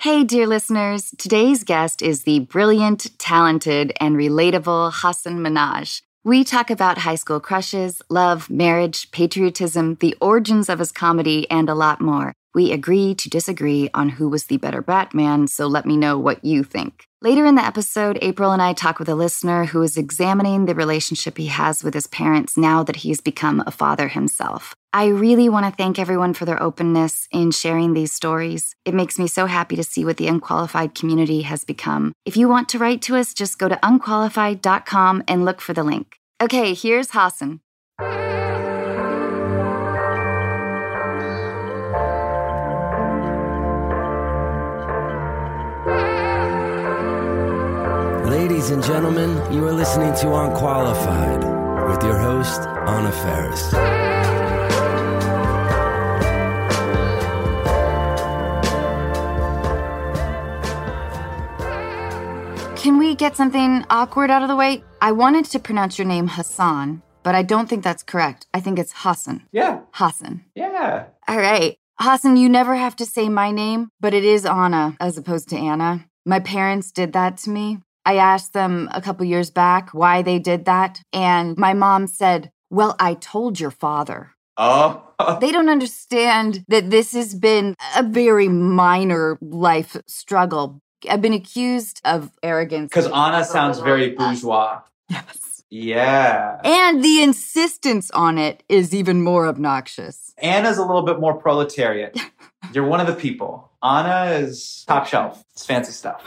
Hey, dear listeners. Today's guest is the brilliant, talented, and relatable Hasan Minhaj. We talk about high school crushes, love, marriage, patriotism, the origins of his comedy, and a lot more. We agree to disagree on who was the better Batman, so let me know what you think. Later in the episode, April and I talk with a listener who is examining the relationship he has with his parents now that he's become a father himself. I really want to thank everyone for their openness in sharing these stories. It makes me so happy to see what the unqualified community has become. If you want to write to us, just go to unqualified.com and look for the link. Okay, here's Hasan. Ladies and gentlemen, you are listening to Unqualified with your host, Anna Faris. Can we get something awkward out of the way? I wanted to pronounce your name Hassan, but I don't think that's correct. I think it's Hassan. Yeah. Hassan. Yeah. All right. Hassan, you never have to say my name, but it is Anna as opposed to Anna. My parents did that to me. I asked them a couple years back why they did that, and my mom said, Well, I told your father. Oh. They don't understand that this has been a very minor life struggle. I've been accused of arrogance. Because Anna sounds very bourgeois. Yes. Yeah. And the insistence on it is even more obnoxious. Anna's a little bit more proletariat. You're one of the people. Anna is top shelf. It's fancy stuff.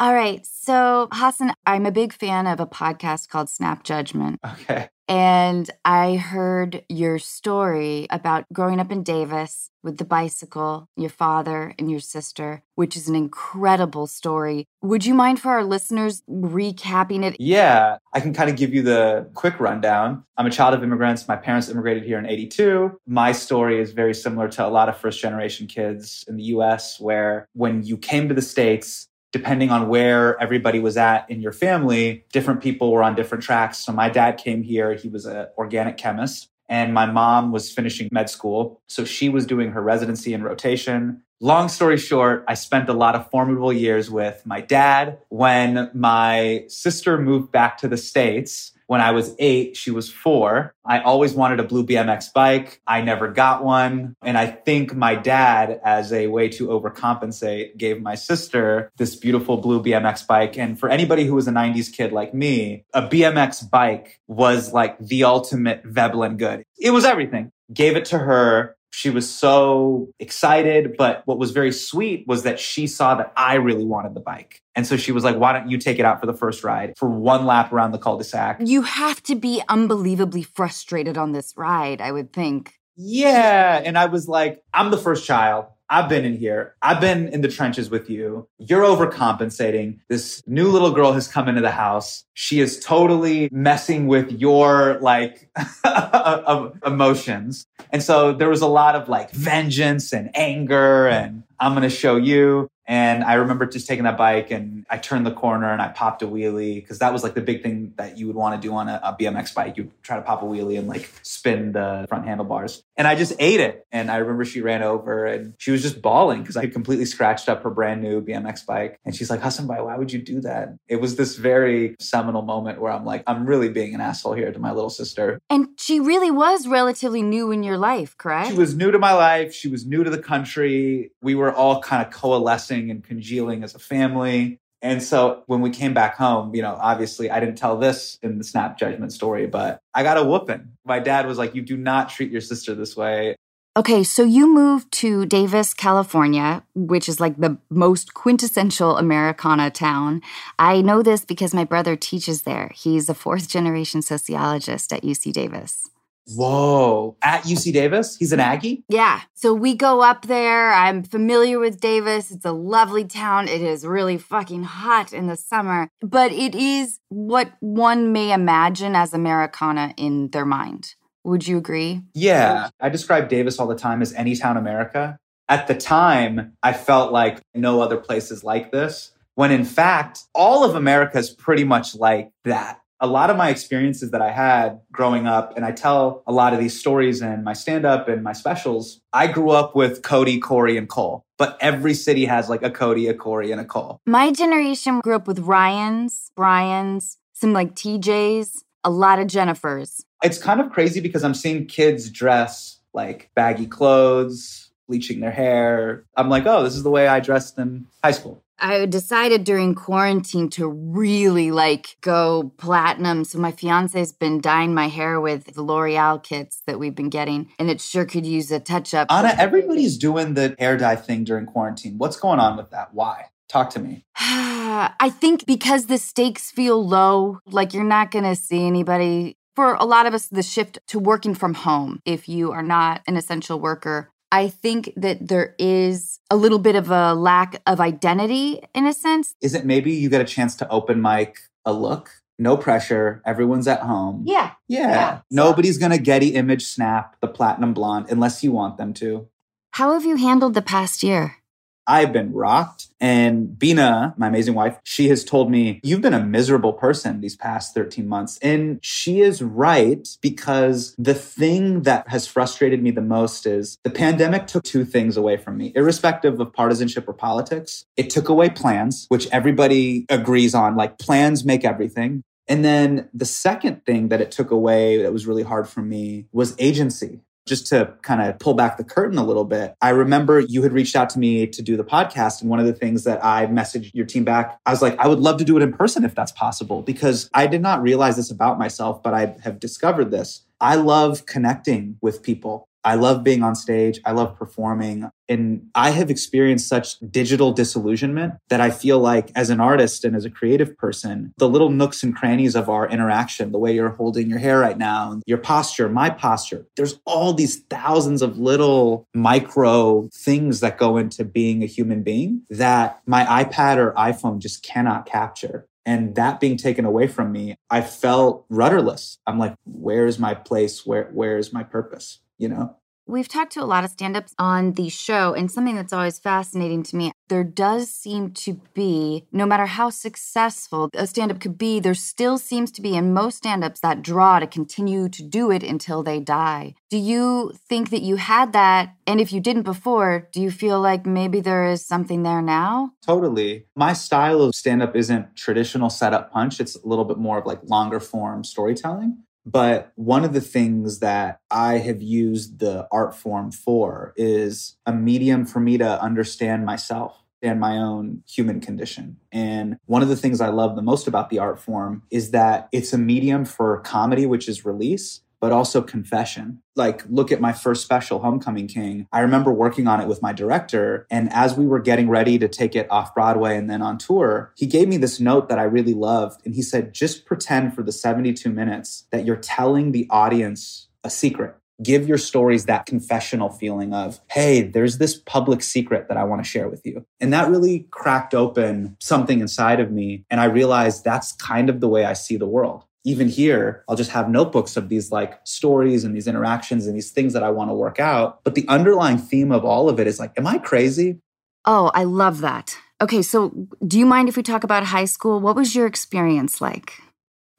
All right. So, Hasan, I'm a big fan of a podcast called Snap Judgment. Okay. And I heard your story about growing up in Davis with the bicycle, your father and your sister, which is an incredible story. Would you mind for our listeners recapping it? Yeah, I can kind of give you the quick rundown. I'm a child of immigrants. My parents immigrated here in 82. My story is very similar to a lot of first generation kids in the US, where when you came to the States, depending on where everybody was at in your family, different people were on different tracks. So my dad came here, he was an organic chemist, and my mom was finishing med school. So she was doing her residency and rotation. Long story short, I spent a lot of formidable years with my dad. When my sister moved back to the States, when I was eight, she was four. I always wanted a blue BMX bike. I never got one. And I think my dad, as a way to overcompensate, gave my sister this beautiful blue BMX bike. And for anybody who was a 90s kid like me, a BMX bike was like the ultimate Veblen good. It was everything. Gave it to her. She was so excited. But what was very sweet was that she saw that I really wanted the bike. And so she was like, why don't you take it out for the first ride for one lap around the cul de sac? You have to be unbelievably frustrated on this ride, I would think. Yeah. And I was like, I'm the first child. I've been in here. I've been in the trenches with you. You're overcompensating. This new little girl has come into the house. She is totally messing with your like emotions. And so there was a lot of like vengeance and anger and I'm going to show you. And I remember just taking that bike and I turned the corner and I popped a wheelie because that was like the big thing that you would want to do on a, a, BMX bike. You'd try to pop a wheelie and like spin the front handlebars. And I just ate it. And I remember she ran over and she was just bawling because I had completely scratched up her brand new BMX bike. And she's like, Hasan why would you do that? It was this very seminal moment where I'm like, I'm really being an asshole here to my little sister. And she really was relatively new in your life, correct? She was new to my life. She was new to the country. We were all kind of coalescing and congealing as a family. And so when we came back home, you know, obviously I didn't tell this in the snap judgment story, but I got a whooping. My dad was like, You do not treat your sister this way. Okay, so you moved to Davis, California, which is like the most quintessential Americana town. I know this because my brother teaches there. He's a fourth generation sociologist at UC Davis. Whoa. At UC Davis? He's an Aggie? Yeah. So we go up there. I'm familiar with Davis. It's a lovely town. It is really fucking hot in the summer, but it is what one may imagine as Americana in their mind. Would you agree? Yeah. I describe Davis all the time as any town America. At the time, I felt like no other place is like this, when in fact, all of America is pretty much like that a lot of my experiences that I had growing up, and I tell a lot of these stories in my stand up and my specials, I grew up with Cody, Corey, and Cole. But every city has like a Cody, a Corey, and a Cole. My generation grew up with Ryans, Brian's, some like TJ's, a lot of Jennifer's. It's kind of crazy because I'm seeing kids dress like baggy clothes, bleaching their hair. I'm like, oh, this is the way I dressed in high school. I decided during quarantine to really like go platinum. So my fiance's been dyeing my hair with the L'Oreal kits that we've been getting, and it sure could use a touch up. Anna, everybody's doing the hair dye thing during quarantine. What's going on with that? Why? Talk to me. I think because the stakes feel low, like you're not going to see anybody. For a lot of us, the shift to working from home, if you are not an essential worker, I think that there is a little bit of a lack of identity in a sense. Is it maybe you get a chance to open mic a look? No pressure. Everyone's at home. Yeah. Yeah. Yeah. Nobody's going to Getty image snap the platinum blonde unless you want them to. How have you handled the past year? I've been rocked. And Beena, my amazing wife, she has told me, You've been a miserable person these past 13 months. And she is right because the thing that has frustrated me the most is the pandemic took two things away from me, irrespective of partisanship or politics. It took away plans, which everybody agrees on, like plans make everything. And then the second thing that it took away that was really hard for me was agency. Just to kind of pull back the curtain a little bit, I remember you had reached out to me to do the podcast. And one of the things that I messaged your team back, I was like, I would love to do it in person if that's possible, because I did not realize this about myself, but I have discovered this. I love connecting with people. I love being on stage. I love performing. And I have experienced such digital disillusionment that I feel like, as an artist and as a creative person, the little nooks and crannies of our interaction, the way you're holding your hair right now, your posture, my posture, there's all these thousands of little micro things that go into being a human being that my iPad or iPhone just cannot capture. And that being taken away from me, I felt rudderless. I'm like, where's my place? Where, where's my purpose? You know? We've talked to a lot of stand ups on the show, and something that's always fascinating to me there does seem to be, no matter how successful a stand up could be, there still seems to be in most stand ups that draw to continue to do it until they die. Do you think that you had that? And if you didn't before, do you feel like maybe there is something there now? Totally. My style of stand up isn't traditional setup punch, it's a little bit more of like longer form storytelling. But one of the things that I have used the art form for is a medium for me to understand myself and my own human condition. And one of the things I love the most about the art form is that it's a medium for comedy, which is release, but also confession. Like, look at my first special, Homecoming King. I remember working on it with my director. And as we were getting ready to take it off Broadway and then on tour, he gave me this note that I really loved. And he said, just pretend for the 72 minutes that you're telling the audience a secret. Give your stories that confessional feeling of, hey, there's this public secret that I want to share with you. And that really cracked open something inside of me. And I realized that's kind of the way I see the world even here, I'll just have notebooks of these like stories and these interactions and these things that I want to work out. But the underlying theme of all of it is like, am I crazy? Oh, I love that. Okay, so do you mind if we talk about high school? What was your experience like?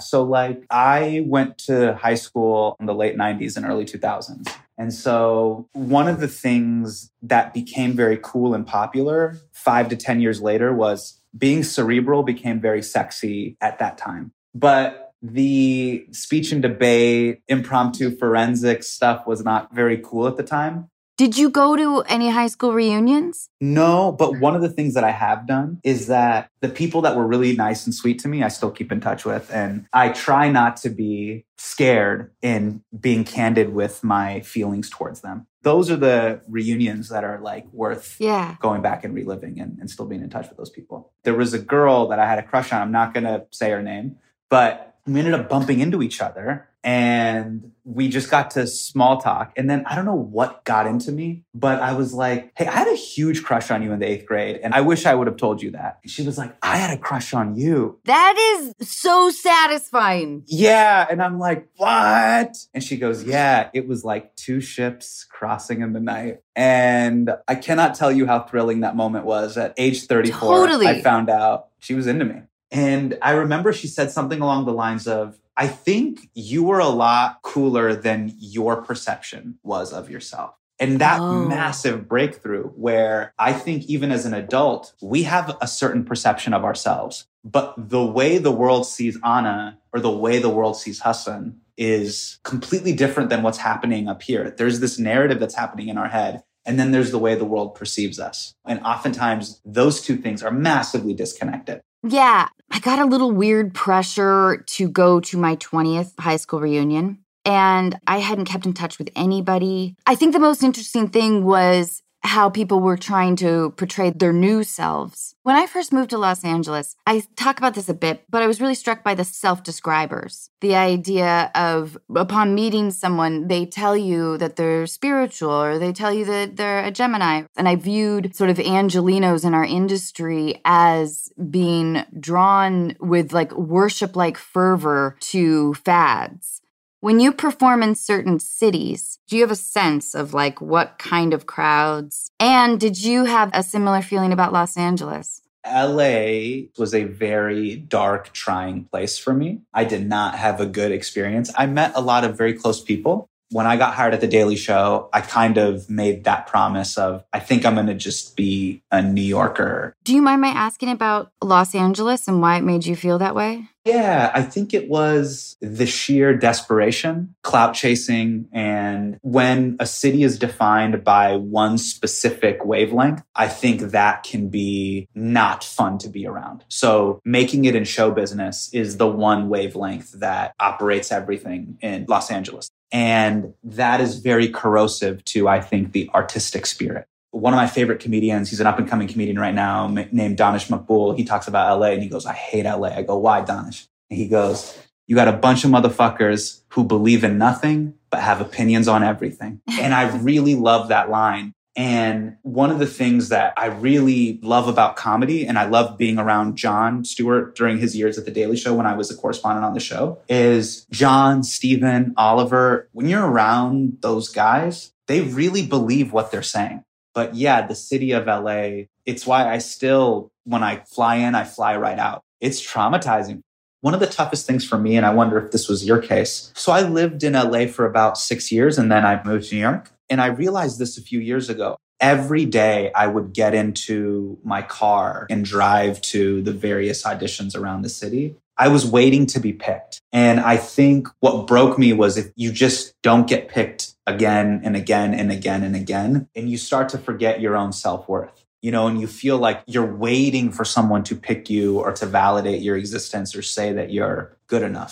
So, like, I went to high school in the late 90s and early 2000s. And so, one of the things that became very cool and popular five to 10 years later was being cerebral became very sexy at that time. But the speech and debate, impromptu forensic stuff was not very cool at the time. Did you go to any high school reunions? No, but one of the things that I have done is that the people that were really nice and sweet to me, I still keep in touch with. And I try not to be scared in being candid with my feelings towards them. Those are the reunions that are like worth Yeah. going back and reliving and, and still being in touch with those people. There was a girl that I had a crush on. I'm not going to say her name, but we ended up bumping into each other and we just got to small talk. And then I don't know what got into me, but I was like, Hey, I had a huge crush on you in the eighth grade. And I wish I would have told you that. She was like, I had a crush on you. That is so satisfying. Yeah. And I'm like, what? And she goes, yeah, it was like two ships crossing in the night. And I cannot tell you how thrilling that moment was. At age 34, Totally. I found out she was into me. And I remember she said something along the lines of, I think you were a lot cooler than your perception was of yourself. And that Oh. massive breakthrough, where I think even as an adult, we have a certain perception of ourselves. But the way the world sees Anna or the way the world sees Hassan is completely different than what's happening up here. There's this narrative that's happening in our head. And then there's the way the world perceives us. And oftentimes those two things are massively disconnected. Yeah, I got a little weird pressure to go to my 20th high school reunion, and I hadn't kept in touch with anybody. I think the most interesting thing was how people were trying to portray their new selves. When I first moved to Los Angeles, I talk about this a bit, but I was really struck by the self describers. The idea of upon meeting someone, they tell you that they're spiritual or they tell you that they're a Gemini. And I viewed sort of Angelenos in our industry as being drawn with like worship like fervor to fads. When you perform in certain cities, do you have a sense of like what kind of crowds? And did you have a similar feeling about Los Angeles? LA was a very dark, trying place for me. I did not have a good experience. I met a lot of very close people. When I got hired at The Daily Show, I kind of made that promise of, I think I'm going to just be a New Yorker. Do you mind my asking about Los Angeles and why it made you feel that way? Yeah, I think it was the sheer desperation, clout chasing. And when a city is defined by one specific wavelength, I think that can be not fun to be around. So making it in show business is the one wavelength that operates everything in Los Angeles. And that is very corrosive to, I think, the artistic spirit one of my favorite comedians, he's an up and coming comedian right now named Danish Makbul. He talks about LA and he goes, I hate LA. I go, why, Danish? And he goes, You got a bunch of motherfuckers who believe in nothing but have opinions on everything. And I really love that line. And one of the things that I really love about comedy, and I love being around Jon Stewart during his years at The Daily Show when I was a correspondent on the show, is Jon, Stephen, Oliver. When you're around those guys, they really believe what they're saying. But yeah, the city of LA, it's why I still, when I fly in, I fly right out. It's traumatizing. One of the toughest things for me, and I wonder if this was your case. So I lived in LA for about six years and then I moved to New York. And I realized this a few years ago. Every day I would get into my car and drive to the various auditions around the city. I was waiting to be picked. And I think what broke me was if you just don't get picked again and again and again and again, and you start to forget your own self worth, you know, and you feel like you're waiting for someone to pick you or to validate your existence or say that you're good enough.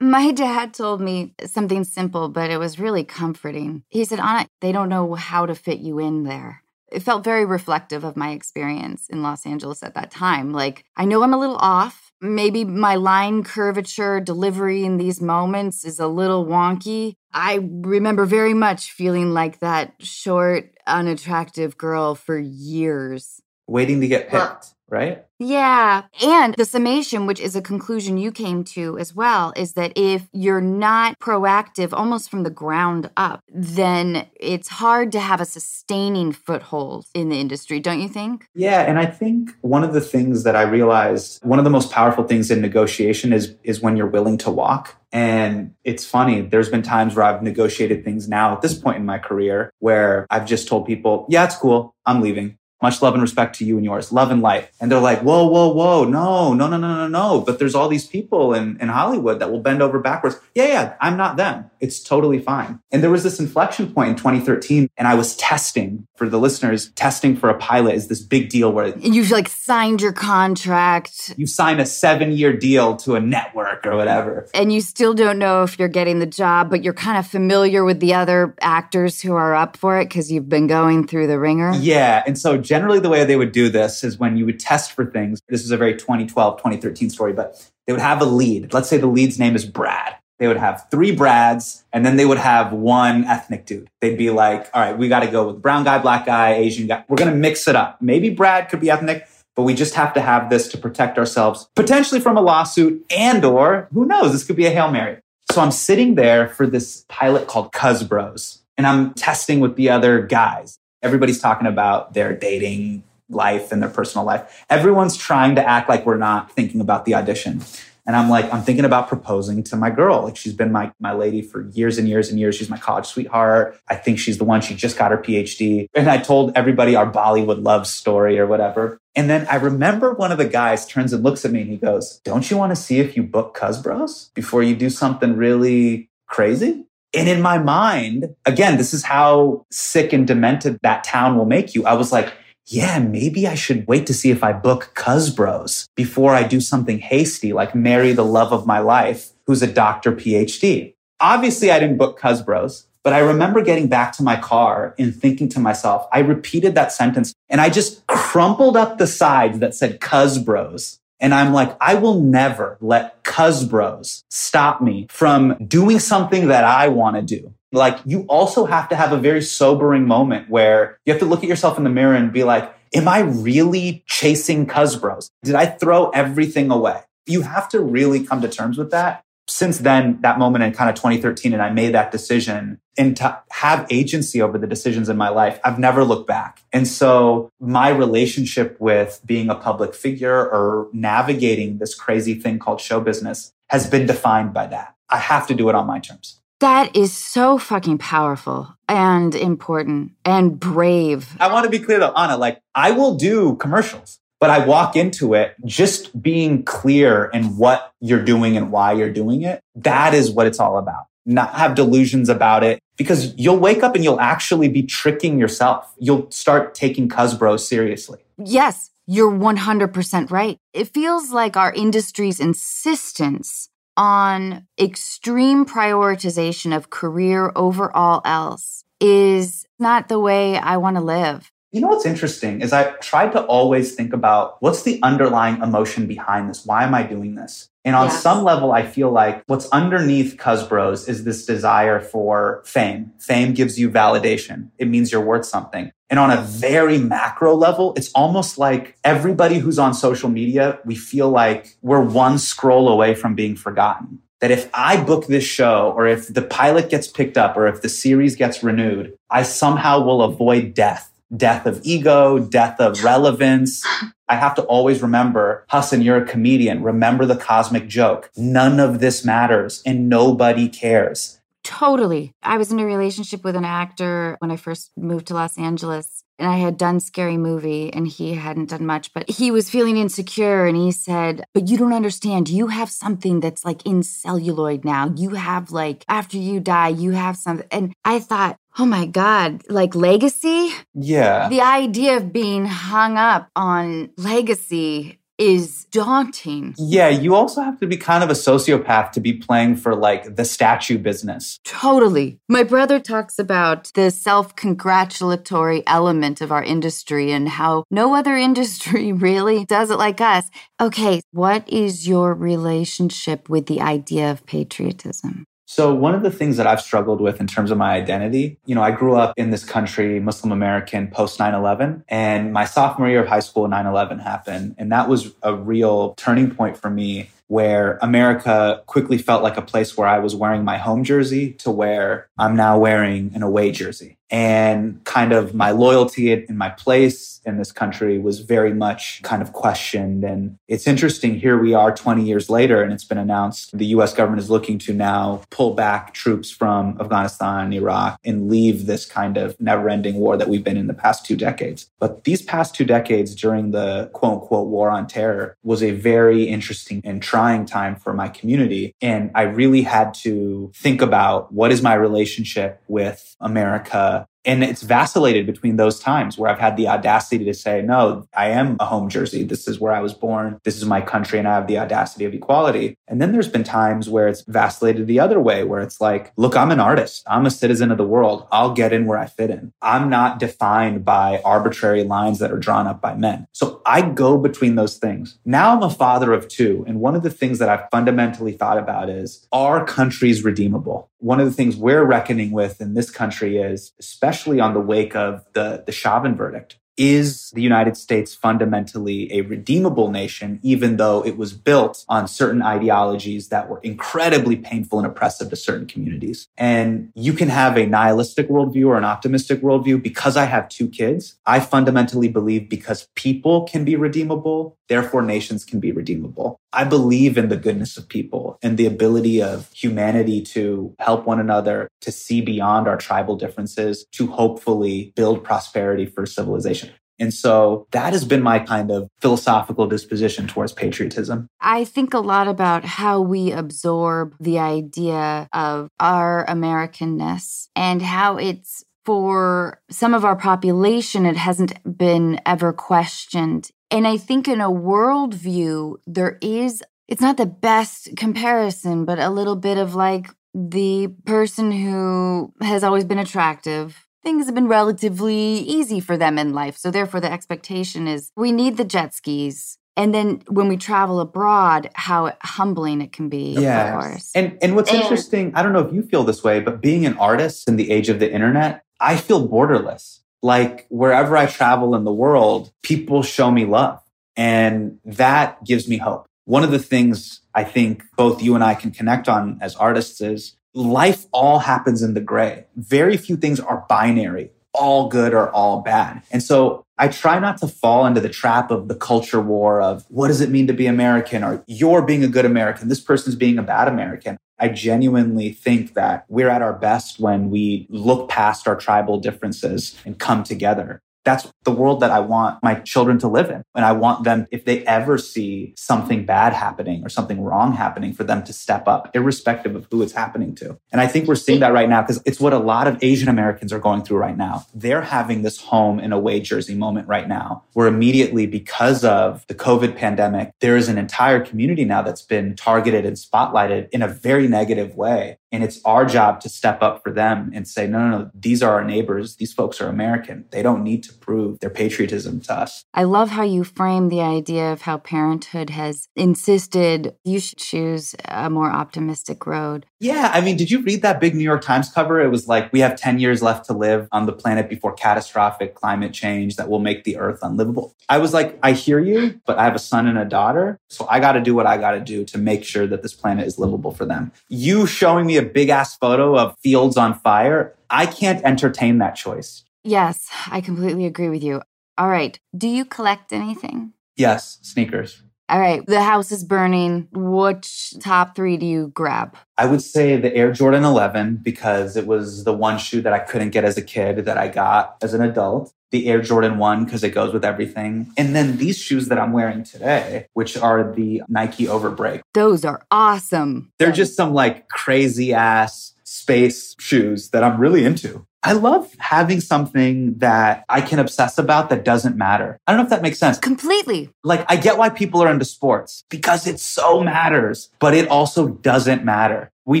My dad told me something simple, but it was really comforting. He said, Anna, they don't know how to fit you in there. It felt very reflective of my experience in Los Angeles at that time. Like, I know I'm a little off. Maybe my line curvature delivery in these moments is a little wonky. I remember very much feeling like that short, unattractive girl for years. Waiting to get picked, right? Yeah. And the summation, which is a conclusion you came to as well, is that if you're not proactive almost from the ground up, then it's hard to have a sustaining foothold in the industry, don't you think? Yeah, and I think one of the things that I realized, one of the most powerful things in negotiation is is when you're willing to walk. And it's funny, there's been times where I've negotiated things now at this point in my career where I've just told people, "Yeah, it's cool. I'm leaving." Much love and respect to you and yours. Love and light. And they're like, whoa, whoa, whoa. No, no, no, no, no, no. But there's all these people in, in Hollywood that will bend over backwards. Yeah, yeah, I'm not them. It's totally fine. And there was this inflection point in 2013 and I was testing for the listeners, testing for a pilot is this big deal where you've like signed your contract you sign a seven year deal to a network or whatever. and you still don't know if you're getting the job, but you're kind of familiar with the other actors who are up for it because you've been going through the wringer. Yeah. And so generally the way they would do this is when you would test for things. This is a very 2012, 2013 story, but they would have a lead. Let's say the lead's name is Brad. they would have three Brads, and then they would have one ethnic dude. They'd be like, all right, we got to go with brown guy, black guy, Asian guy. We're going to mix it up. Maybe Brad could be ethnic, but we just have to have this to protect ourselves potentially from a lawsuit and or who knows, this could be a Hail Mary. So I'm sitting there for this pilot called Cuz Bros, and I'm testing with the other guys. Everybody's talking about their dating life and their personal life. Everyone's trying to act like we're not thinking about the audition. And I'm like, I'm thinking about proposing to my girl. Like she's been my, my lady for years and years and years. She's my college sweetheart. I think she's the one. She just got her PhD. And I told everybody our Bollywood love story or whatever. And then I remember one of the guys turns and looks at me and he goes, Don't you want to see if you book Cuz Bros before you do something really crazy? And in my mind, again, this is how sick and demented that town will make you. I was like, yeah, maybe I should wait to see if I book Cuz Bros before I do something hasty, like marry the love of my life, who's a doctor PhD. Obviously, I didn't book Cuz Bros, but I remember getting back to my car and thinking to myself, I repeated that sentence and I just crumpled up the sides that said Cuz Bros. And I'm like, I will never let Cuz Bros stop me from doing something that I want to do like you also have to have a very sobering moment where you have to look at yourself in the mirror and be like, am I really chasing Cuz Bros? Did I throw everything away? You have to really come to terms with that. Since then, that moment in kind of 2013, and I made that decision and to have agency over the decisions in my life, I've never looked back. And so my relationship with being a public figure or navigating this crazy thing called show business has been defined by that. I have to do it on my terms. That is so fucking powerful and important and brave. I want to be clear though, Anna, like I will do commercials, but I walk into it just being clear in what you're doing and why you're doing it. That is what it's all about. Not have delusions about it because you'll wake up and you'll actually be tricking yourself. You'll start taking Cuz Bros seriously. Yes, you're 100% right. It feels like our industry's insistence on extreme prioritization of career over all else is not the way I want to live. You know what's interesting is I tried to always think about what's the underlying emotion behind this? Why am I doing this? And on yes. some level, I feel like what's underneath Cuz Bros is this desire for fame. Fame gives you validation. It means you're worth something. And on a very macro level, it's almost like everybody who's on social media, we feel like we're one scroll away from being forgotten. That if I book this show or if the pilot gets picked up or if the series gets renewed, I somehow will avoid death. Death of ego, death of relevance. I have to always remember, Hassan, you're a comedian. Remember the cosmic joke. None of this matters and nobody cares. Totally. I was in a relationship with an actor when I first moved to Los Angeles. And I had done Scary Movie and he hadn't done much, but he was feeling insecure and he said, But you don't understand. You have something that's like in celluloid now. You have like, after you die, you have something. And I thought, Oh my God, like legacy? Yeah. The idea of being hung up on legacy is daunting. Yeah, you also have to be kind of a sociopath to be playing for like the statue business. Totally. My brother talks about the self congratulatory element of our industry and how no other industry really does it like us. Okay, what is your relationship with the idea of patriotism? So one of the things that I've struggled with in terms of my identity, you know, I grew up in this country, Muslim American, post 9-11, and my sophomore year of high school, 9-11 happened. And that was a real turning point for me where America quickly felt like a place where I was wearing my home jersey to where I'm now wearing an away jersey and kind of my loyalty in my place in this country was very much kind of questioned. And it's interesting, here we are 20 years later, and it's been announced the US government is looking to now pull back troops from Afghanistan and Iraq and leave this kind of never ending war that we've been in the past two decades. But these past two decades during the quote unquote war on terror was a very interesting and trying time for my community. And I really had to think about what is my relationship with America And it's vacillated between those times where I've had the audacity to say, no, I am a home jersey. This is where I was born. This is my country. And I have the audacity of equality. And then there's been times where it's vacillated the other way, where it's like, look, I'm an artist. I'm a citizen of the world. I'll get in where I fit in. I'm not defined by arbitrary lines that are drawn up by men. So I go between those things. Now I'm a father of two. And one of the things that I've fundamentally thought about is, are countries redeemable? One of the things we're reckoning with in this country is, especially on the wake of the, the Chauvin verdict, is the United States fundamentally a redeemable nation, even though it was built on certain ideologies that were incredibly painful and oppressive to certain communities? And you can have a nihilistic worldview or an optimistic worldview. Because I have two kids, I fundamentally believe because people can be redeemable, therefore nations can be redeemable. I believe in the goodness of people and the ability of humanity to help one another, to see beyond our tribal differences, to hopefully build prosperity for civilization. And so that has been my kind of philosophical disposition towards patriotism. I think a lot about how we absorb the idea of our Americanness and how it's for some of our population, it hasn't been ever questioned. And I think in a worldview, there is, it's not the best comparison, but a little bit of like the person who has always been attractive things have been relatively easy for them in life. So therefore the expectation is we need the jet skis. And then when we travel abroad, how humbling it can be. Yeah. And and what's and, interesting, I don't know if you feel this way, but being an artist in the age of the internet, I feel borderless. Like wherever I travel in the world, people show me love. And that gives me hope. One of the things I think both you and I can connect on as artists is life all happens in the gray. Very few things are binary, all good or all bad. And so I try not to fall into the trap of the culture war of what does it mean to be American or you're being a good American, this person's being a bad American. I genuinely think that we're at our best when we look past our tribal differences and come together. That's the world that I want my children to live in. And I want them, if they ever see something bad happening or something wrong happening, for them to step up, irrespective of who it's happening to. And I think we're seeing that right now because it's what a lot of Asian Americans are going through right now. They're having this home in away jersey moment right now, where immediately, because of the COVID pandemic, there is an entire community now that's been targeted and spotlighted in a very negative way. And it's our job to step up for them and say, no, no, no, these are our neighbors. These folks are American. They don't need to prove their patriotism to us. I love how you frame the idea of how parenthood has insisted you should choose a more optimistic road. Yeah. I mean, did you read that big New York Times cover? It was like, we have 10 years left to live on the planet before catastrophic climate change that will make the earth unlivable. I was like, I hear you, but I have a son and a daughter. So I got to do what I got to do to make sure that this planet is livable for them. You showing me a big ass photo of fields on fire, I can't entertain that choice. Yes, I completely agree with you. All right. Do you collect anything? Yes, sneakers. All right. The house is burning. Which top three do you grab? I would say the Air Jordan 11 because it was the one shoe that I couldn't get as a kid that I got as an adult. The Air Jordan 1 because it goes with everything. And then these shoes that I'm wearing today, which are the Nike Overbreak. Those are awesome. They're just some like crazy ass space shoes that I'm really into. I love having something that I can obsess about that doesn't matter. I don't know if that makes sense. Completely. Like, I get why people are into sports because it so matters, but it also doesn't matter. We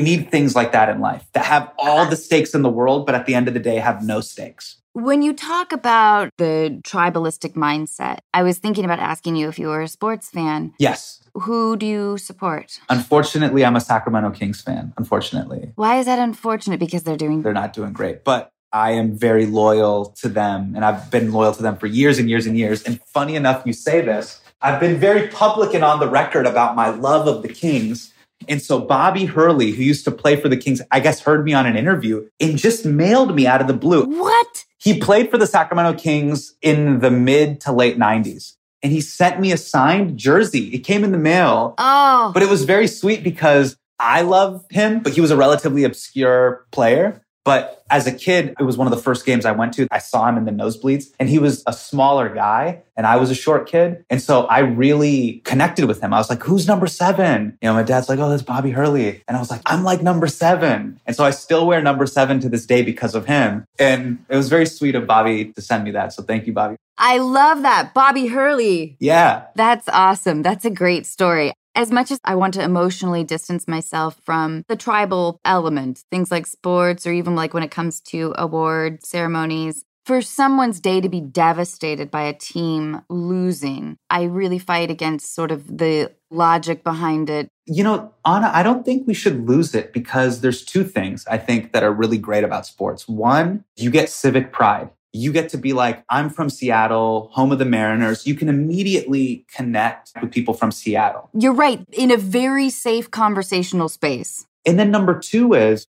need things like that in life that have all the stakes in the world, but at the end of the day, have no stakes. When you talk about the tribalistic mindset, I was thinking about asking you if you were a sports fan. Yes. Who do you support? Unfortunately, I'm a Sacramento Kings fan. Unfortunately. Why is that unfortunate? Because they're doing They're not doing great. But I am very loyal to them and I've been loyal to them for years and years and years. And funny enough, you say this. I've been very public and on the record about my love of the Kings. And so Bobby Hurley, who used to play for the Kings, I guess heard me on an interview and just mailed me out of the blue. What? He played for the Sacramento Kings in the mid to late 90s. And he sent me a signed jersey. It came in the mail. Oh. But it was very sweet because I love him, but he was a relatively obscure player But as a kid, it was one of the first games I went to. I saw him in the nosebleeds and he was a smaller guy and I was a short kid. And so I really connected with him. I was like, who's number seven? You know, my dad's like, oh, that's Bobby Hurley. And I was like, I'm like number seven. And so I still wear number seven to this day because of him. And it was very sweet of Bobby to send me that. So thank you, Bobby. I love that. Bobby Hurley. Yeah. That's awesome. That's a great story. As much as I want to emotionally distance myself from the tribal element, things like sports or even like when it comes to award ceremonies, for someone's day to be devastated by a team losing, I really fight against sort of the logic behind it. You know, Anna, I don't think we should lose it because there's two things I think that are really great about sports. One, you get civic pride you get to be like, I'm from Seattle, home of the Mariners. You can immediately connect with people from Seattle. You're right, in a very safe conversational space. And then number two is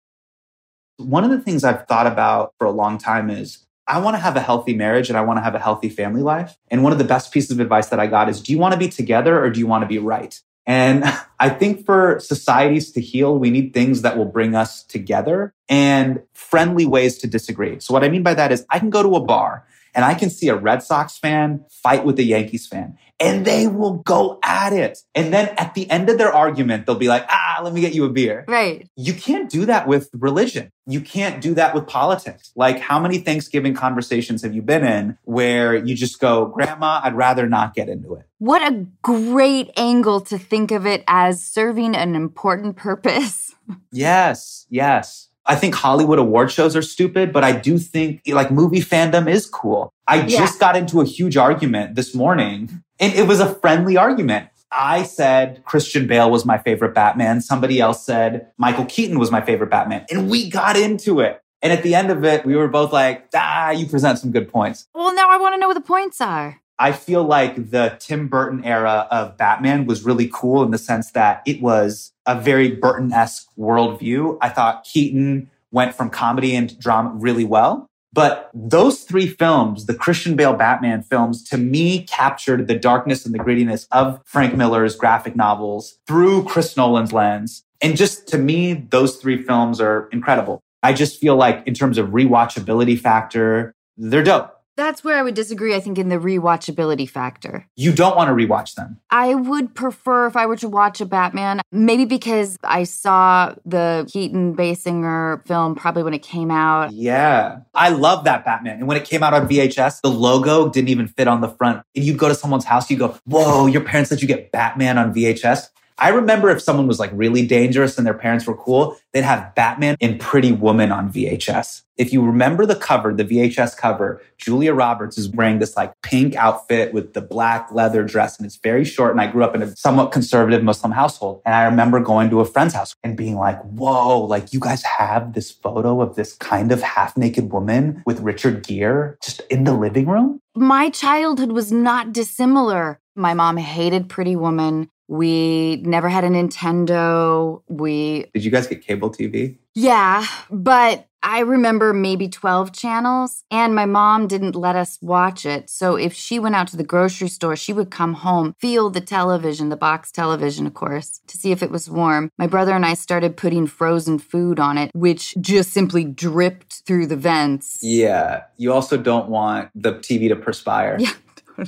one of the things I've thought about for a long time is I want to have a healthy marriage and I want to have a healthy family life. And one of the best pieces of advice that I got is do you want to be together or do you want to be right? And I think for societies to heal, we need things that will bring us together and friendly ways to disagree. So what I mean by that is I can go to a bar and I can see a Red Sox fan fight with a Yankees fan and they will go at it. And then at the end of their argument, they'll be like, ah, Ah, let me get you a beer. Right. You can't do that with religion. You can't do that with politics. Like, how many Thanksgiving conversations have you been in where you just go, Grandma, I'd rather not get into it? What a great angle to think of it as serving an important purpose. yes, yes. I think Hollywood award shows are stupid, but I do think like movie fandom is cool. I yeah. just got into a huge argument this morning and it was a friendly argument. I said Christian Bale was my favorite Batman. Somebody else said Michael Keaton was my favorite Batman. And we got into it. And at the end of it, we were both like, ah, you present some good points. Well, now I want to know what the points are. I feel like the Tim Burton era of Batman was really cool in the sense that it was a very Burton esque worldview. I thought Keaton went from comedy and drama really well. But those three films, the Christian Bale Batman films, to me captured the darkness and the grittiness of Frank Miller's graphic novels through Chris Nolan's lens. And just to me, those three films are incredible. I just feel like in terms of rewatchability factor, they're dope. That's where I would disagree, I think, in the rewatchability factor. You don't want to rewatch them. I would prefer if I were to watch a Batman, maybe because I saw the Keaton Basinger film probably when it came out. Yeah. I love that Batman. And when it came out on VHS, the logo didn't even fit on the front. And you'd go to someone's house, you go, Whoa, your parents let you get Batman on VHS? I remember if someone was like really dangerous and their parents were cool, they'd have Batman and Pretty Woman on VHS. If you remember the cover, the VHS cover, Julia Roberts is wearing this like pink outfit with the black leather dress and it's very short. And I grew up in a somewhat conservative Muslim household. And I remember going to a friend's house and being like, whoa, like you guys have this photo of this kind of half naked woman with Richard Gere just in the living room? My childhood was not dissimilar. My mom hated Pretty Woman. We never had a Nintendo. We. Did you guys get cable TV? Yeah, but I remember maybe 12 channels, and my mom didn't let us watch it. So if she went out to the grocery store, she would come home, feel the television, the box television, of course, to see if it was warm. My brother and I started putting frozen food on it, which just simply dripped through the vents. Yeah. You also don't want the TV to perspire. Yeah.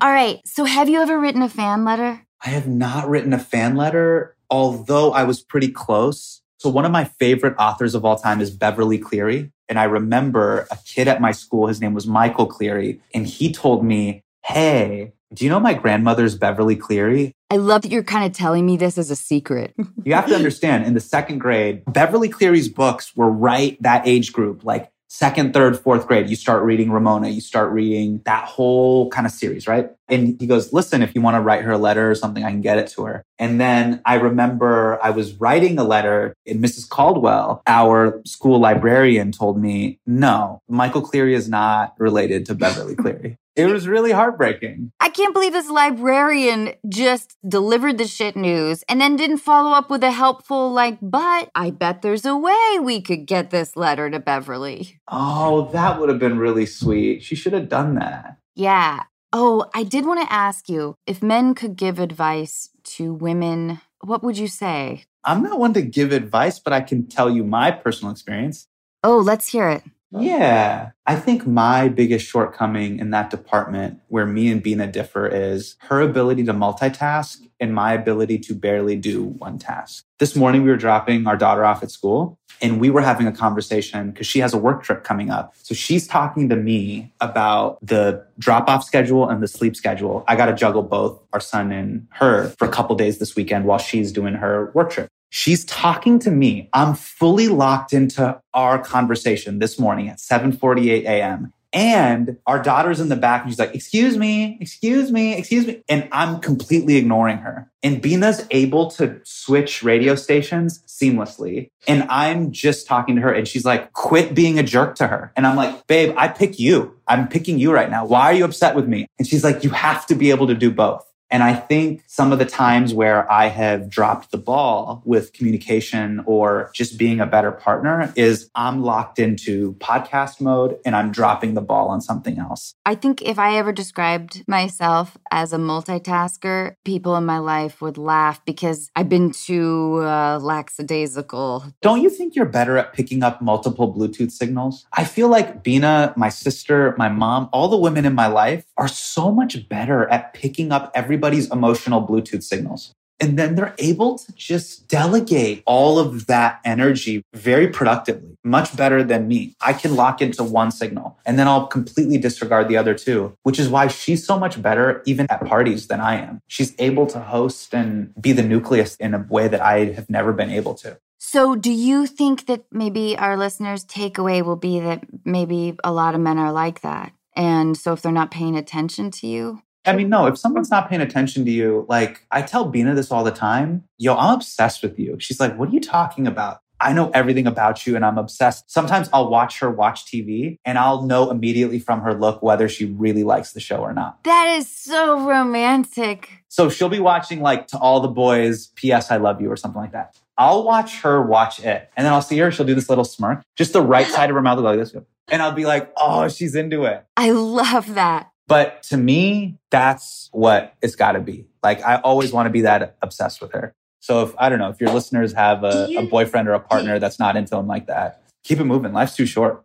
All right. So have you ever written a fan letter? I have not written a fan letter, although I was pretty close. So one of my favorite authors of all time is Beverly Cleary. And I remember a kid at my school, his name was Michael Cleary, and he told me, Hey, do you know my grandmother's Beverly Cleary? I love that you're kind of telling me this as a secret. you have to understand, in the second grade, Beverly Cleary's books were right that age group, like second, third, fourth grade, you start reading Ramona, you start reading that whole kind of series, right? And he goes, listen, if you want to write her a letter or something, I can get it to her. And then I remember I was writing a letter and Mrs. Caldwell, our school librarian told me, no, Michael Cleary is not related to Beverly Cleary. It was really heartbreaking. I can't believe this librarian just delivered the shit news and then didn't follow up with a helpful, like, but I bet there's a way we could get this letter to Beverly. Oh, that would have been really sweet. She should have done that. Yeah. Oh, I did want to ask you if men could give advice to women, what would you say? I'm not one to give advice, but I can tell you my personal experience. Oh, let's hear it. Yeah. I think my biggest shortcoming in that department where me and Beena differ is her ability to multitask and my ability to barely do one task. This morning we were dropping our daughter off at school and we were having a conversation because she has a work trip coming up. So she's talking to me about the drop off schedule and the sleep schedule. I got to juggle both our son and her for a couple days this weekend while she's doing her work trip. She's talking to me. I'm fully locked into our conversation this morning at 7:48 a.m. And our daughter's in the back and she's like, excuse me, excuse me, excuse me. And I'm completely ignoring her. And Beena's able to switch radio stations seamlessly. And I'm just talking to her and she's like, quit being a jerk to her. And I'm like, babe, I pick you. I'm picking you right now. Why are you upset with me? And she's like, you have to be able to do both. And I think some of the times where I have dropped the ball with communication or just being a better partner is I'm locked into podcast mode and I'm dropping the ball on something else. I think if I ever described myself as a multitasker, people in my life would laugh because I've been too uh, lackadaisical. Don't you think you're better at picking up multiple Bluetooth signals? I feel like Beena, my sister, my mom, all the women in my life are so much better at picking up every everybody's emotional Bluetooth signals. And then they're able to just delegate all of that energy very productively, much better than me. I can lock into one signal and then I'll completely disregard the other two, which is why she's so much better even at parties than I am. She's able to host and be the nucleus in a way that I have never been able to. So, do you think that maybe our listeners' takeaway will be that maybe a lot of men are like that? And so, if they're not paying attention to you, I mean, no, if someone's not paying attention to you, like I tell Beena this all the time, yo, I'm obsessed with you. She's like, what are you talking about? I know everything about you and I'm obsessed. Sometimes I'll watch her watch TV and I'll know immediately from her look whether she really likes the show or not. That is so romantic. So she'll be watching like to all the boys, P.S. I love you or something like that. I'll watch her watch it and then I'll see her. She'll do this little smirk, just the right side of her mouth like this. And I'll be like, oh, she's into it. I love that. But to me, that's what it's got to be. Like, I always want to be that obsessed with her. So if, I don't know, if your listeners have a, a boyfriend or a partner that's not into them like that, keep it moving. Life's too short.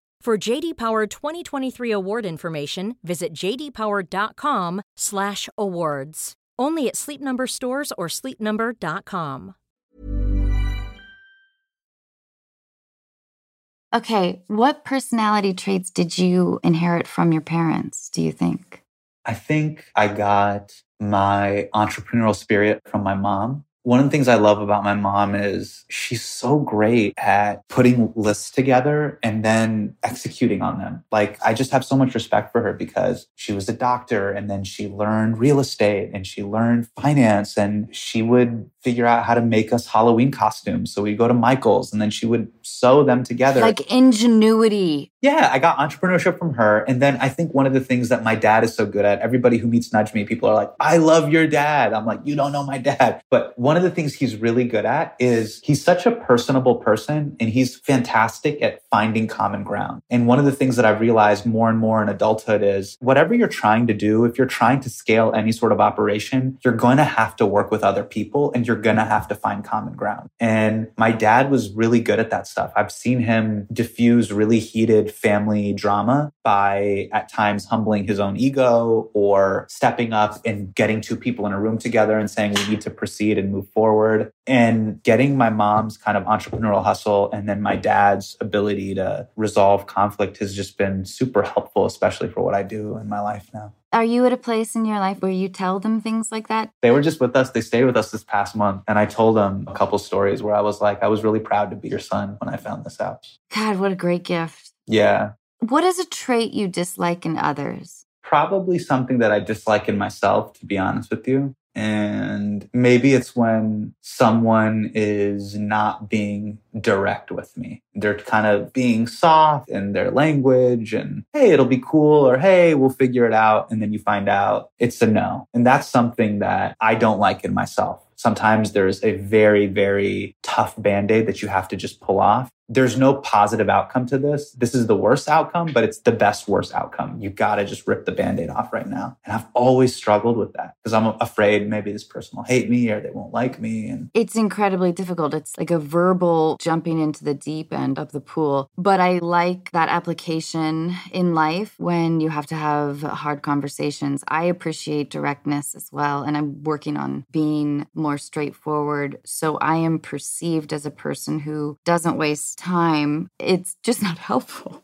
For JD Power 2023 award information, visit jdpower.com/awards. Only at Sleep Number stores or sleepnumber.com. Okay, what personality traits did you inherit from your parents, do you think? I think I got my entrepreneurial spirit from my mom. One of the things I love about my mom is she's so great at putting lists together and then executing on them. Like, I just have so much respect for her because she was a doctor and then she learned real estate and she learned finance and she would figure out how to make us Halloween costumes. So we go to Michael's and then she would sew them together. Like ingenuity. Yeah, I got entrepreneurship from her. And then I think one of the things that my dad is so good at, everybody who meets Najme, people are like, I love your dad. I'm like, you don't know my dad. But one of the things he's really good at is he's such a personable person and he's fantastic at finding common ground. And one of the things that I've realized more and more in adulthood is whatever you're trying to do, if you're trying to scale any sort of operation, you're going to have to work with other people and you're going to have to find common ground. And my dad was really good at that stuff. I've seen him diffuse really heated family drama by at times humbling his own ego or stepping up and getting two people in a room together and saying we need to proceed and move forward and getting my mom's kind of entrepreneurial hustle and then my dad's ability to resolve conflict has just been super helpful especially for what I do in my life now. Are you at a place in your life where you tell them things like that? They were just with us. They stayed with us this past month. And I told them a couple stories where I was like, I was really proud to be your son when I found this out. God, what a great gift. Yeah. What is a trait you dislike in others? Probably something that I dislike in myself, to be honest with you. And maybe it's when someone is not being direct with me. They're kind of being soft in their language and, hey, it'll be cool, or hey, we'll figure it out. And then you find out it's a no. And that's something that I don't like in myself. Sometimes there's a very, very tough band aid that you have to just pull off there's no positive outcome to this. This is the worst outcome, but it's the best worst outcome. You got to just rip the band-aid off right now. And I've always struggled with that because I'm afraid maybe this person will hate me or they won't like me and It's incredibly difficult. It's like a verbal jumping into the deep end of the pool. But I like that application in life when you have to have hard conversations. I appreciate directness as well and I'm working on being more straightforward so I am perceived as a person who doesn't waste time, it's just not helpful.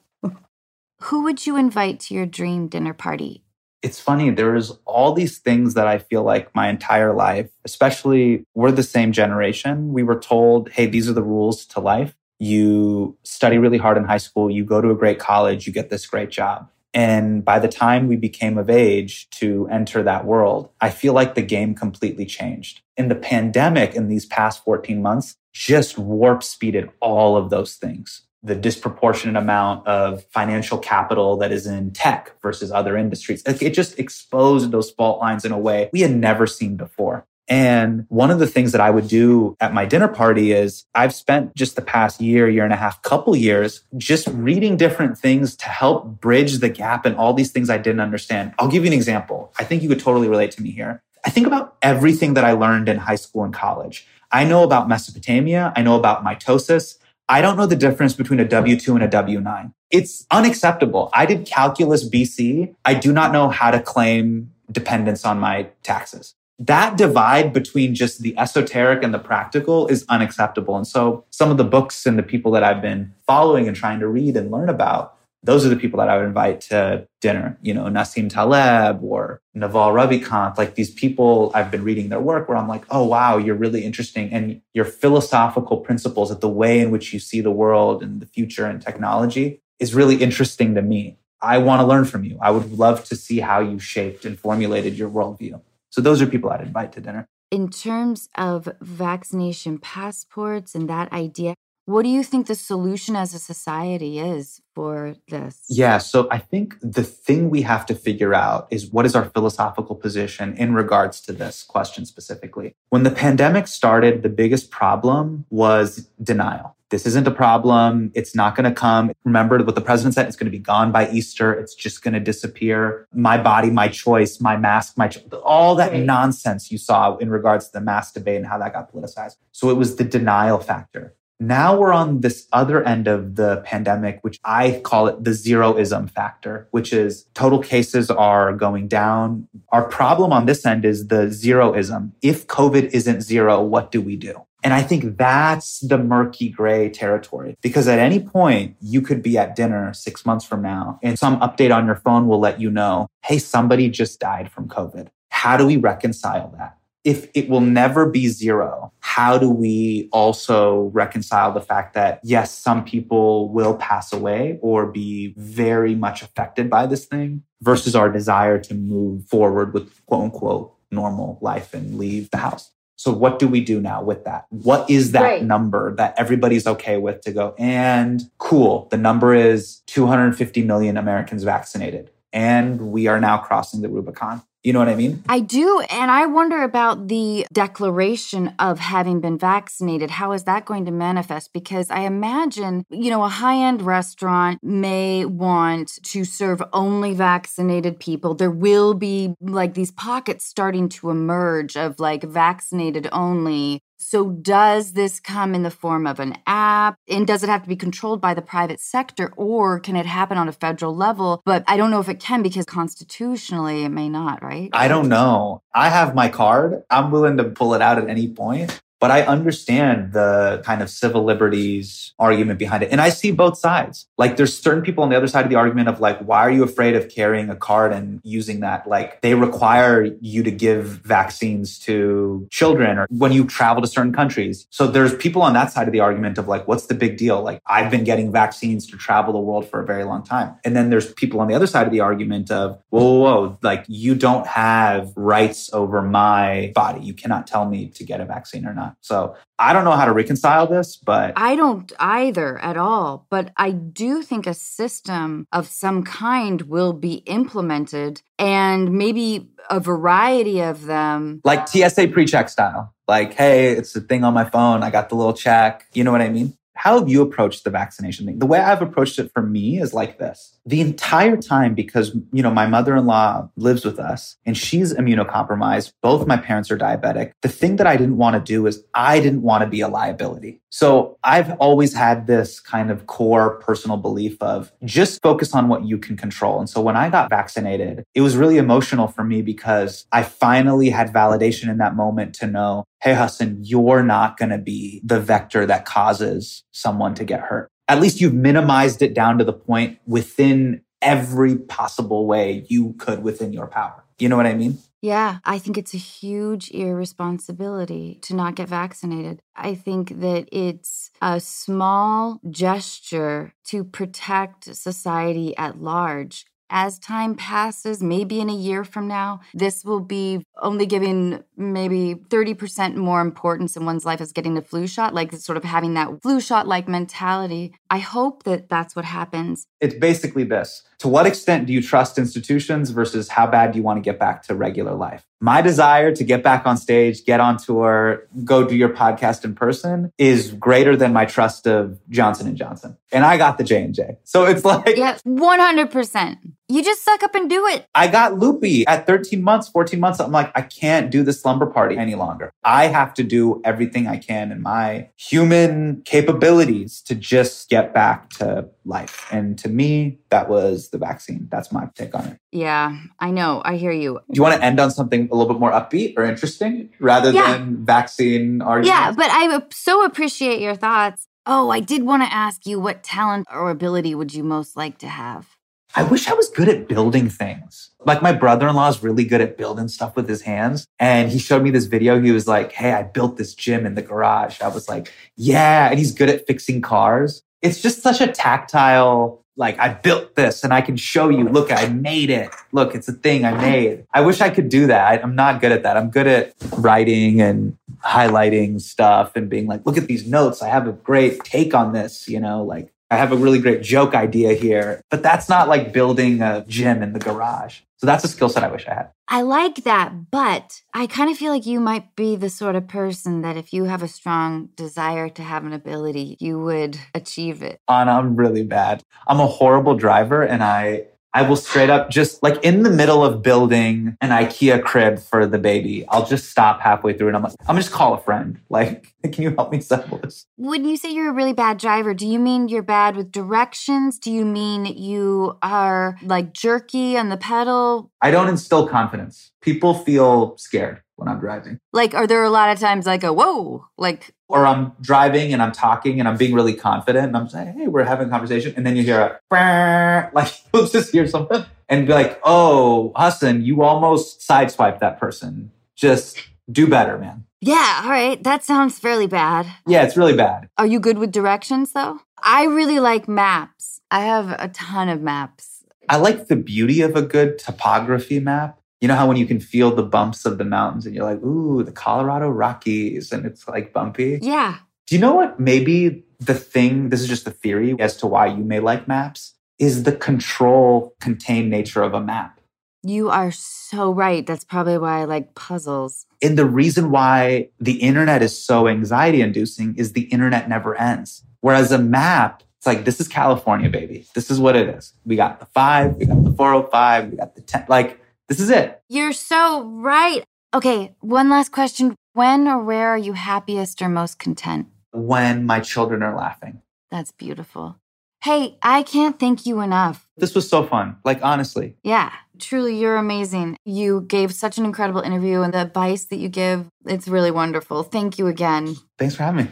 Who would you invite to your dream dinner party? It's funny, there's all these things that I feel like my entire life, especially we're the same generation, we were told, hey, these are the rules to life. You study really hard in high school, you go to a great college, you get this great job. And by the time we became of age to enter that world, I feel like the game completely changed. In the pandemic, in these past 14 months, just warp speeded all of those things. The disproportionate amount of financial capital that is in tech versus other industries. It just exposed those fault lines in a way we had never seen before. And one of the things that I would do at my dinner party is I've spent just the past year, year and a half, couple years just reading different things to help bridge the gap and all these things I didn't understand. I'll give you an example. I think you could totally relate to me here. I think about everything that I learned in high school and college. I know about Mesopotamia. I know about mitosis. I don't know the difference between a W2 and a W9. It's unacceptable. I did calculus BC. I do not know how to claim dependence on my taxes. That divide between just the esoteric and the practical is unacceptable. And so some of the books and the people that I've been following and trying to read and learn about those are the people that I would invite to dinner. You know, Nassim Taleb or Naval Ravikant, like these people I've been reading their work where I'm like, oh, wow, you're really interesting. And your philosophical principles at the way in which you see the world and the future and technology is really interesting to me. I want to learn from you. I would love to see how you shaped and formulated your worldview. So those are people I'd invite to dinner. In terms of vaccination passports and that idea, what do you think the solution as a society is for this? Yeah, so I think the thing we have to figure out is what is our philosophical position in regards to this question specifically. When the pandemic started, the biggest problem was denial. This isn't a problem. It's not going to come. Remember what the president said? It's going to be gone by Easter. It's just going to disappear. My body, my choice, my mask, my, cho- all that right. nonsense you saw in regards to the mask debate and how that got politicized. So it was the denial factor. Now we're on this other end of the pandemic, which I call it the zeroism factor, which is total cases are going down. Our problem on this end is the zeroism. If COVID isn't zero, what do we do? And I think that's the murky gray territory because at any point you could be at dinner six months from now and some update on your phone will let you know, Hey, somebody just died from COVID. How do we reconcile that? if it will never be zero, how do we also reconcile the fact that, yes, some people will pass away or be very much affected by this thing versus our desire to move forward with quote unquote normal life and leave the house? So, what do we do now with that? What is that right. number that everybody's okay with to go? And cool, the number is 250 million Americans vaccinated. And we are now crossing the Rubicon You know what I mean? I do. And I wonder about the declaration of having been vaccinated. How is that going to manifest? Because I imagine, you know, a high end restaurant may want to serve only vaccinated people. There will be like these pockets starting to emerge of like vaccinated only so, does this come in the form of an app? And does it have to be controlled by the private sector or can it happen on a federal level? But I don't know if it can because constitutionally it may not, right? I don't know. I have my card. I'm willing to pull it out at any point. But I understand the kind of civil liberties argument behind it. And I see both sides. Like there's certain people on the other side of the argument of like, why are you afraid of carrying a card and using that? Like they require you to give vaccines to children or when you travel to certain countries. So there's people on that side of the argument of like, what's the big deal? Like I've been getting vaccines to travel the world for a very long time. And then there's people on the other side of the argument of, whoa, whoa, whoa like you don't have rights over my body. You cannot tell me to get a vaccine or not. So I don't know how to reconcile this, but I don't either at all. But I do think a system of some kind will be implemented and maybe a variety of them. Like TSA pre check style. Like, hey, it's a thing on my phone. I got the little check. You know what I mean? How have you approached the vaccination thing? The way I've approached it for me is like this. The entire time, because, you know, my mother-in-law lives with us and she's immunocompromised. Both my parents are diabetic. The thing that I didn't want to do is I didn't want to be a liability. So I've always had this kind of core personal belief of just focus on what you can control. And so when I got vaccinated, it was really emotional for me because I finally had validation in that moment to know hey, Hassan, you're not going to be the vector that causes someone to get hurt. At least you've minimized it down to the point within every possible way you could within your power. You know what I mean? Yeah, I think it's a huge irresponsibility to not get vaccinated. I think that it's a small gesture to protect society at large as time passes, maybe in a year from now, this will be only giving maybe 30% more importance in one's life as getting the flu shot, like sort of having that flu shot like mentality. I hope that that's what happens. It's basically this to what extent do you trust institutions versus how bad do you want to get back to regular life? My desire to get back on stage, get on tour, go do your podcast in person is greater than my trust of Johnson and Johnson. And I got the J&J. So it's like Yeah, 100%. You just suck up and do it. I got loopy at 13 months, 14 months. I'm like, I can't do the slumber party any longer. I have to do everything I can in my human capabilities to just get back to life. And to me, that was the vaccine. That's my take on it. Yeah, I know. I hear you. Do you want to end on something a little bit more upbeat or interesting rather yeah. than vaccine arguments? Yeah, but I so appreciate your thoughts. Oh, I did want to ask you what talent or ability would you most like to have? I wish I was good at building things. Like my brother-in-law is really good at building stuff with his hands. And he showed me this video. He was like, Hey, I built this gym in the garage. I was like, yeah. And he's good at fixing cars. It's just such a tactile, like I built this and I can show you, look, I made it. Look, it's a thing I made. I wish I could do that. I, I'm not good at that. I'm good at writing and highlighting stuff and being like, look at these notes. I have a great take on this, you know, like I have a really great joke idea here, but that's not like building a gym in the garage. So that's a skill set I wish I had. I like that, but I kind of feel like you might be the sort of person that if you have a strong desire to have an ability, you would achieve it. Anna, I'm really bad. I'm a horrible driver and I I will straight up just like in the middle of building an IKEA crib for the baby, I'll just stop halfway through and I'm like, I'm gonna just call a friend. Like, can you help me settle this? When you say you're a really bad driver, do you mean you're bad with directions? Do you mean you are like jerky on the pedal? I don't instill confidence. People feel scared when I'm driving. Like, are there a lot of times I go, whoa, like, or I'm driving and I'm talking and I'm being really confident and I'm saying, hey, we're having a conversation. And then you hear a, like, you'll just hear something and be like, oh, Hassan, you almost sideswiped that person. Just do better, man. Yeah, all right. That sounds fairly bad. Yeah, it's really bad. Are you good with directions though? I really like maps. I have a ton of maps. I like the beauty of a good topography map. You know how when you can feel the bumps of the mountains and you're like, ooh, the Colorado Rockies, and it's like bumpy? Yeah. Do you know what? Maybe the thing, this is just a theory as to why you may like maps, is the control contained nature of a map. You are so right. That's probably why I like puzzles. And the reason why the internet is so anxiety inducing is the internet never ends. Whereas a map, it's like, this is California, baby. This is what it is. We got the five, we got the 405, we got the 10. Like, this is it. You're so right. Okay, one last question. When or where are you happiest or most content? When my children are laughing. That's beautiful. Hey, I can't thank you enough. This was so fun. Like, honestly. Yeah, truly, you're amazing. You gave such an incredible interview, and the advice that you give, it's really wonderful. Thank you again. Thanks for having me.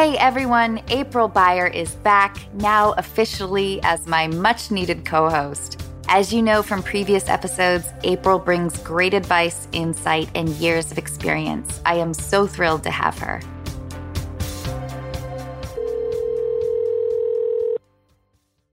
Hey everyone, April Beyer is back, now officially as my much needed co host. As you know from previous episodes, April brings great advice, insight, and years of experience. I am so thrilled to have her.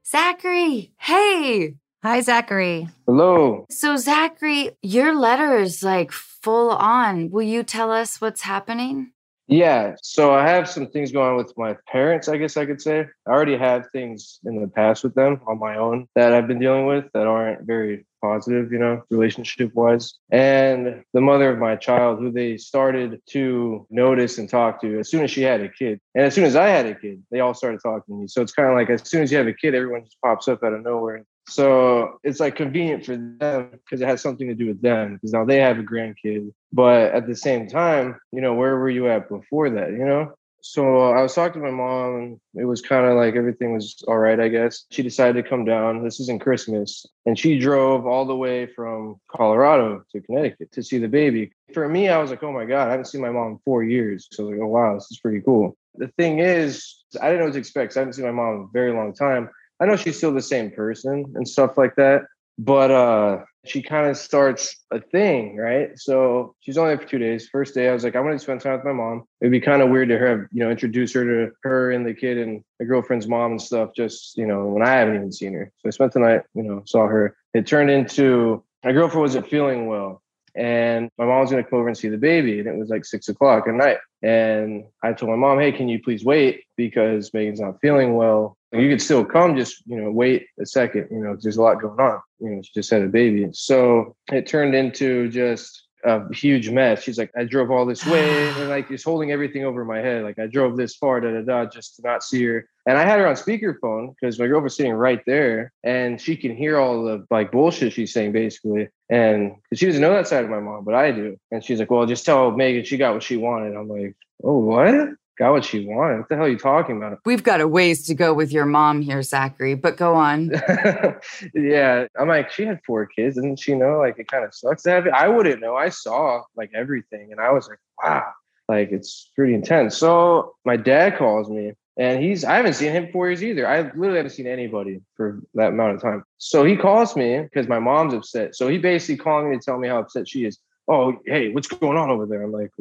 Zachary, hey! Hi, Zachary. Hello. So, Zachary, your letter is like full on. Will you tell us what's happening? Yeah, so I have some things going on with my parents, I guess I could say. I already have things in the past with them on my own that I've been dealing with that aren't very positive, you know, relationship wise. And the mother of my child, who they started to notice and talk to as soon as she had a kid. And as soon as I had a kid, they all started talking to me. So it's kind of like as soon as you have a kid, everyone just pops up out of nowhere. So it's like convenient for them because it has something to do with them because now they have a grandkid. But at the same time, you know, where were you at before that, you know? So I was talking to my mom and it was kind of like everything was all right, I guess. She decided to come down. This isn't Christmas. And she drove all the way from Colorado to Connecticut to see the baby. For me, I was like, oh my God, I haven't seen my mom in four years. So like, oh wow, this is pretty cool. The thing is, I didn't know what to expect. I haven't seen my mom in a very long time. I know she's still the same person and stuff like that, but uh she kind of starts a thing, right? So she's only there for two days. First day, I was like, I want to spend time with my mom. It'd be kind of weird to have, you know, introduce her to her and the kid and my girlfriend's mom and stuff, just, you know, when I haven't even seen her. So I spent the night, you know, saw her. It turned into my girlfriend wasn't feeling well. And my mom was going to come over and see the baby. And it was like six o'clock at night. And I told my mom, hey, can you please wait? Because Megan's not feeling well. You could still come, just, you know, wait a second. You know, there's a lot going on. You know, she just had a baby. So it turned into just a huge mess. She's like, I drove all this way and like just holding everything over my head. Like I drove this far, da da da, just to not see her. And I had her on speakerphone because my girl was sitting right there and she can hear all the like bullshit she's saying basically. And she doesn't know that side of my mom, but I do. And she's like, Well, just tell Megan she got what she wanted. I'm like, Oh, what? Got what she wanted. What the hell are you talking about? We've got a ways to go with your mom here, Zachary, but go on. yeah. I'm like, she had four kids. Didn't she know? Like, it kind of sucks to have it. I wouldn't know. I saw like everything and I was like, wow, like it's pretty intense. So my dad calls me And he's I haven't seen him four years either. I literally haven't seen anybody for that amount of time. So he calls me because my mom's upset. So he basically calling me to tell me how upset she is. Oh, hey, what's going on over there? I'm like,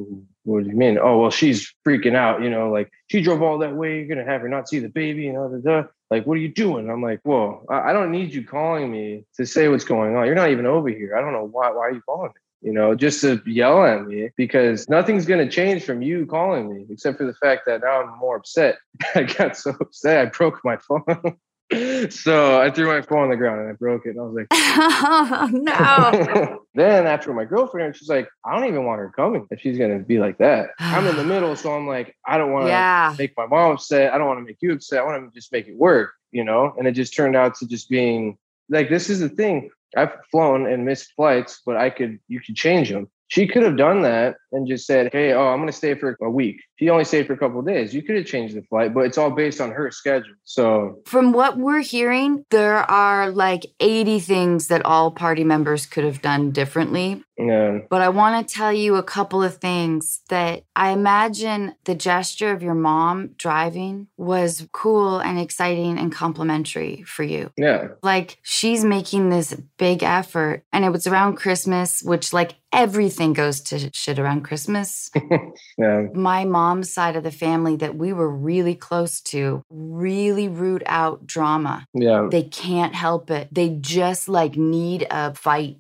what do you mean? Oh, well, she's freaking out. You know, like she drove all that way. You're gonna have her not see the baby. and da, da. like, what are you doing? I'm like, whoa, I don't need you calling me to say what's going on. You're not even over here. I don't know why. Why are you calling me? you know, just to yell at me because nothing's going to change from you calling me, except for the fact that now I'm more upset. I got so upset, I broke my phone. so I threw my phone on the ground and I broke it. And I was like, oh, no. then after my girlfriend, she's like, I don't even want her coming if she's going to be like that. I'm in the middle. So I'm like, I don't want to Yeah. make my mom upset. I don't want to make you upset. I want to just make it work, you know? And it just turned out to just being like, this is the thing. I've flown and missed flights, but I could, you could change them. She could have done that and just said, Hey, oh, I'm going to stay for a week. She only stayed for a couple days. You could have changed the flight, but it's all based on her schedule. So, From what we're hearing, there are like 80 things that all party members could have done differently. Yeah. But I want to tell you a couple of things that I imagine the gesture of your mom driving was cool and exciting and complimentary for you. Yeah. Like she's making this big effort, and it was around Christmas, which, like, everything goes to shit around Christmas. Yeah. My mom's side of the family that we were really close to really root out drama. Yeah. They can't help it. They just like need a fight.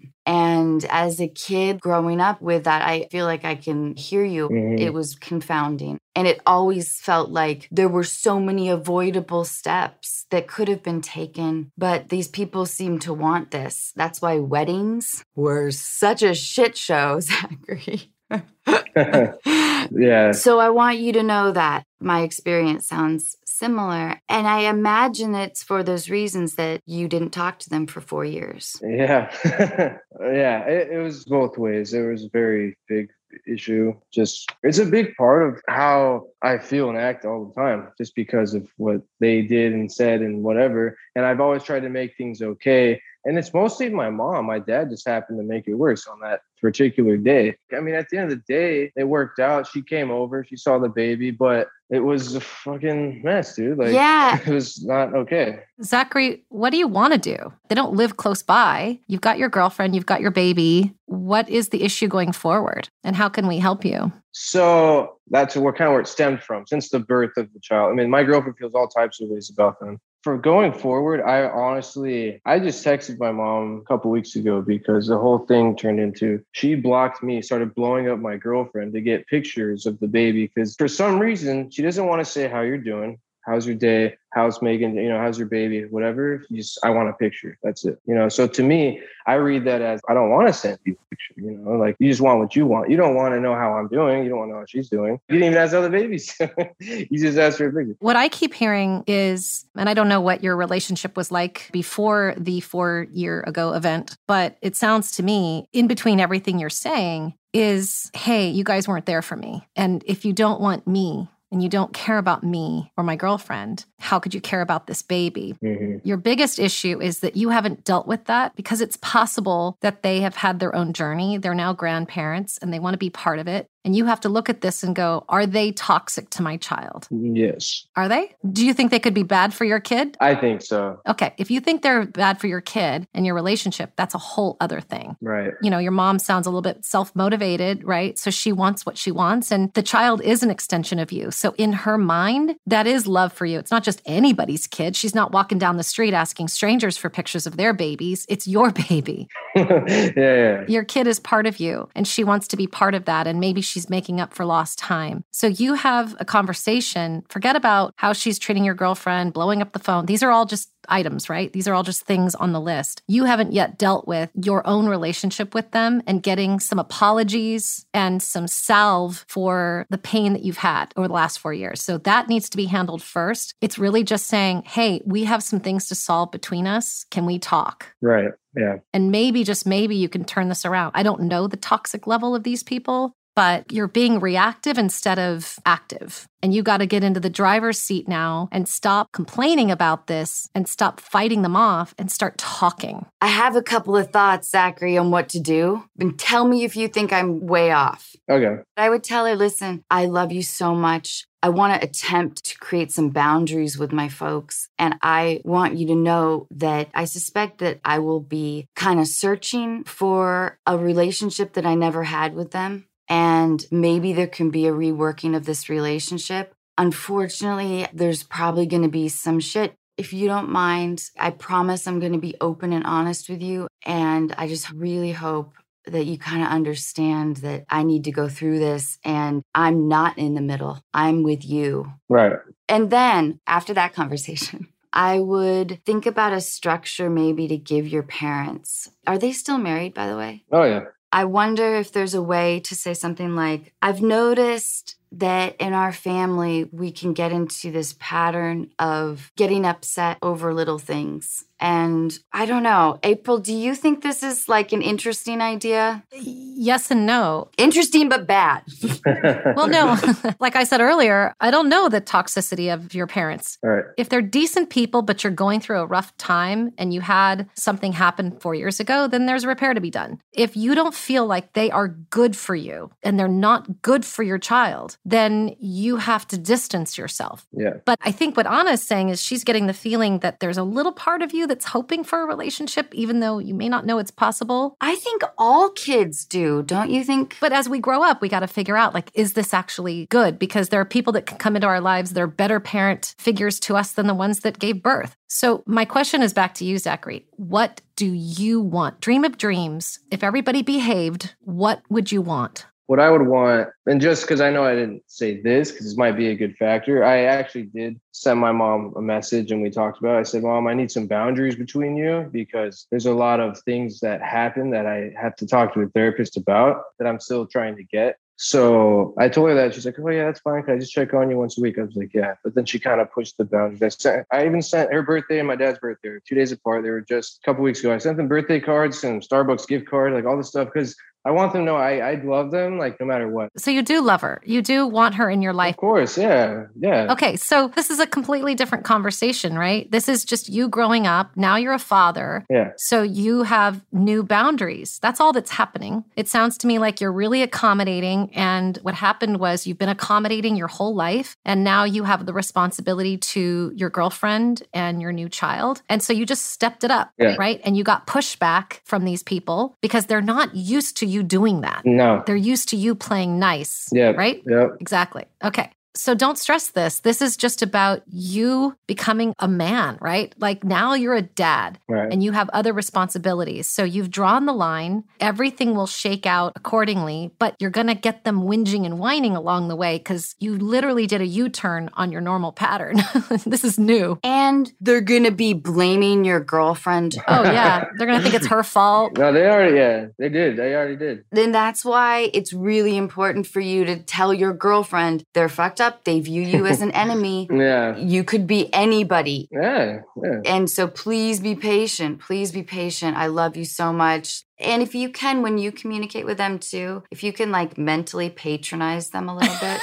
And as a kid growing up with that, I feel like I can hear you. Mhm. It was confounding. And it always felt like there were so many avoidable steps that could have been taken. But these people seem to want this. That's why weddings were such a shit show, Zachary. yeah. So I want you to know that my experience sounds similar. And I imagine it's for those reasons that you didn't talk to them for four years. Yeah. yeah. It, it was both ways. It was a very big issue. Just, it's a big part of how I feel and act all the time, just because of what they did and said and whatever. And I've always tried to make things okay. And it's mostly my mom. My dad just happened to make it worse on that particular day. I mean, at the end of the day, it worked out. She came over, she saw the baby, but it was a fucking mess, dude. Like, Yeah. it was not okay. Zachary, what do you want to do? They don't live close by. You've got your girlfriend, you've got your baby. What is the issue going forward? And how can we help you? So that's where kind of where it stemmed from since the birth of the child. I mean, my girlfriend feels all types of ways about them. For going forward, I honestly, I just texted my mom a couple weeks ago because the whole thing turned into she blocked me, started blowing up my girlfriend to get pictures of the baby because for some reason she doesn't want to say how you're doing. How's your day? How's Megan? You know, how's your baby? Whatever. You just, I want a picture. That's it. You know, so to me, I read that as I don't want to send you a picture. You know, like you just want what you want. You don't want to know how I'm doing. You don't want to know how she's doing. You didn't even ask other babies. you just asked her a picture. What I keep hearing is, and I don't know what your relationship was like before the four year ago event, but it sounds to me, in between everything you're saying, is hey, you guys weren't there for me. And if you don't want me, and you don't care about me or my girlfriend, how could you care about this baby? Mhm. Your biggest issue is that you haven't dealt with that because it's possible that they have had their own journey. They're now grandparents and they want to be part of it. And you have to look at this and go, are they toxic to my child? Yes, Are they? Do you think they could be bad for your kid? I think so. Okay, if you think they're bad for your kid and your relationship, that's a whole other thing. Right. You know, your mom sounds a little bit self motivated, right? So she wants what she wants, and the child is an extension of you. So in her mind, that is love for you. It's not just anybody's kid. She's not walking down the street asking strangers for pictures of their babies. It's your baby. yeah, yeah. Your kid is part of you, and she wants to be part of that. And maybe she's making up for lost time. So you have a conversation. Forget about how she's treating your girlfriend, blowing up the phone. These are all just items, right? These are all just things on the list. You haven't yet dealt with your own relationship with them and getting some apologies and some salve for the pain that you've had over the last four years. So that needs to be handled first. It's really just saying, hey, we have some things to solve between us. Can we talk? Right. Yeah. And maybe, just maybe, you can turn this around. I don't know the toxic level of these people, but you're being reactive instead of active. And you got to get into the driver's seat now and stop complaining about this and stop fighting them off and start talking. I have a couple of thoughts, Zachary, on what to do. And tell me if you think I'm way off. Okay. I would tell her, listen, I love you so much. I want to attempt to create some boundaries with my folks. And I want you to know that I suspect that I will be kind of searching for a relationship that I never had with them. And maybe there can be a reworking of this relationship. Unfortunately, there's probably going to be some shit. If you don't mind, I promise I'm going to be open and honest with you. And I just really hope that you kind of understand that I need to go through this and I'm not in the middle. I'm with you. Right. And then after that conversation, I would think about a structure maybe to give your parents. Are they still married, by the way? Oh, yeah. I wonder if there's a way to say something like, I've noticed that in our family, we can get into this pattern of getting upset over little things. And I don't know, April, do you think this is like an interesting idea? Yes and no. Interesting, but bad. well, no, like I said earlier, I don't know the toxicity of your parents. All right. If they're decent people, but you're going through a rough time and you had something happen four years ago, then there's a repair to be done. If you don't feel like they are good for you and they're not good for your child, then you have to distance yourself. Yeah. But I think what Anna is saying is she's getting the feeling that there's a little part of you that's hoping for a relationship, even though you may not know it's possible. I think all kids do, don't you think? But as we grow up, we got to figure out like, is this actually good? Because there are people that can come into our lives, they're better parent figures to us than the ones that gave birth. So, my question is back to you, Zachary. What do you want? Dream of dreams. If everybody behaved, what would you want? What I would want, and just because I know I didn't say this, because this might be a good factor, I actually did send my mom a message and we talked about it. I said, Mom, I need some boundaries between you because there's a lot of things that happen that I have to talk to a therapist about that I'm still trying to get. So I told her that. She's like, Oh, yeah, that's fine. Can I just check on you once a week? I was like, Yeah. But then she kind of pushed the boundaries. I, sent, I even sent her birthday and my dad's birthday two days apart. They were just a couple weeks ago. I sent them birthday cards and Starbucks gift card, like all this stuff, because I want them to know I, I love them, like no matter what. So you do love her. You do want her in your life. Of course, yeah, yeah. Okay, so this is a completely different conversation, right? This is just you growing up. Now you're a father. Yeah. So you have new boundaries. That's all that's happening. It sounds to me like you're really accommodating. And what happened was you've been accommodating your whole life. And now you have the responsibility to your girlfriend and your new child. And so you just stepped it up, Yeah. right? And you got pushback from these people because they're not used to you doing that. No. They're used to you playing nice. Yeah. Right? Yep. Exactly. Okay. So don't stress this. This is just about you becoming a man, right? Like now you're a dad Right. and you have other responsibilities. So you've drawn the line. Everything will shake out accordingly, but you're going to get them whinging and whining along the way because you literally did a U turn on your normal pattern. this is new. And they're going to be blaming your girlfriend. Oh, yeah. They're going to think it's her fault. No, they already. Yeah, they did. They already did. Then that's why it's really important for you to tell your girlfriend they're fucked up. They view you as an enemy. Yeah. You could be anybody. Yeah. Yeah. And so please be patient. Please be patient. I love you so much. And if you can, when you communicate with them too, if you can like mentally patronize them a little bit.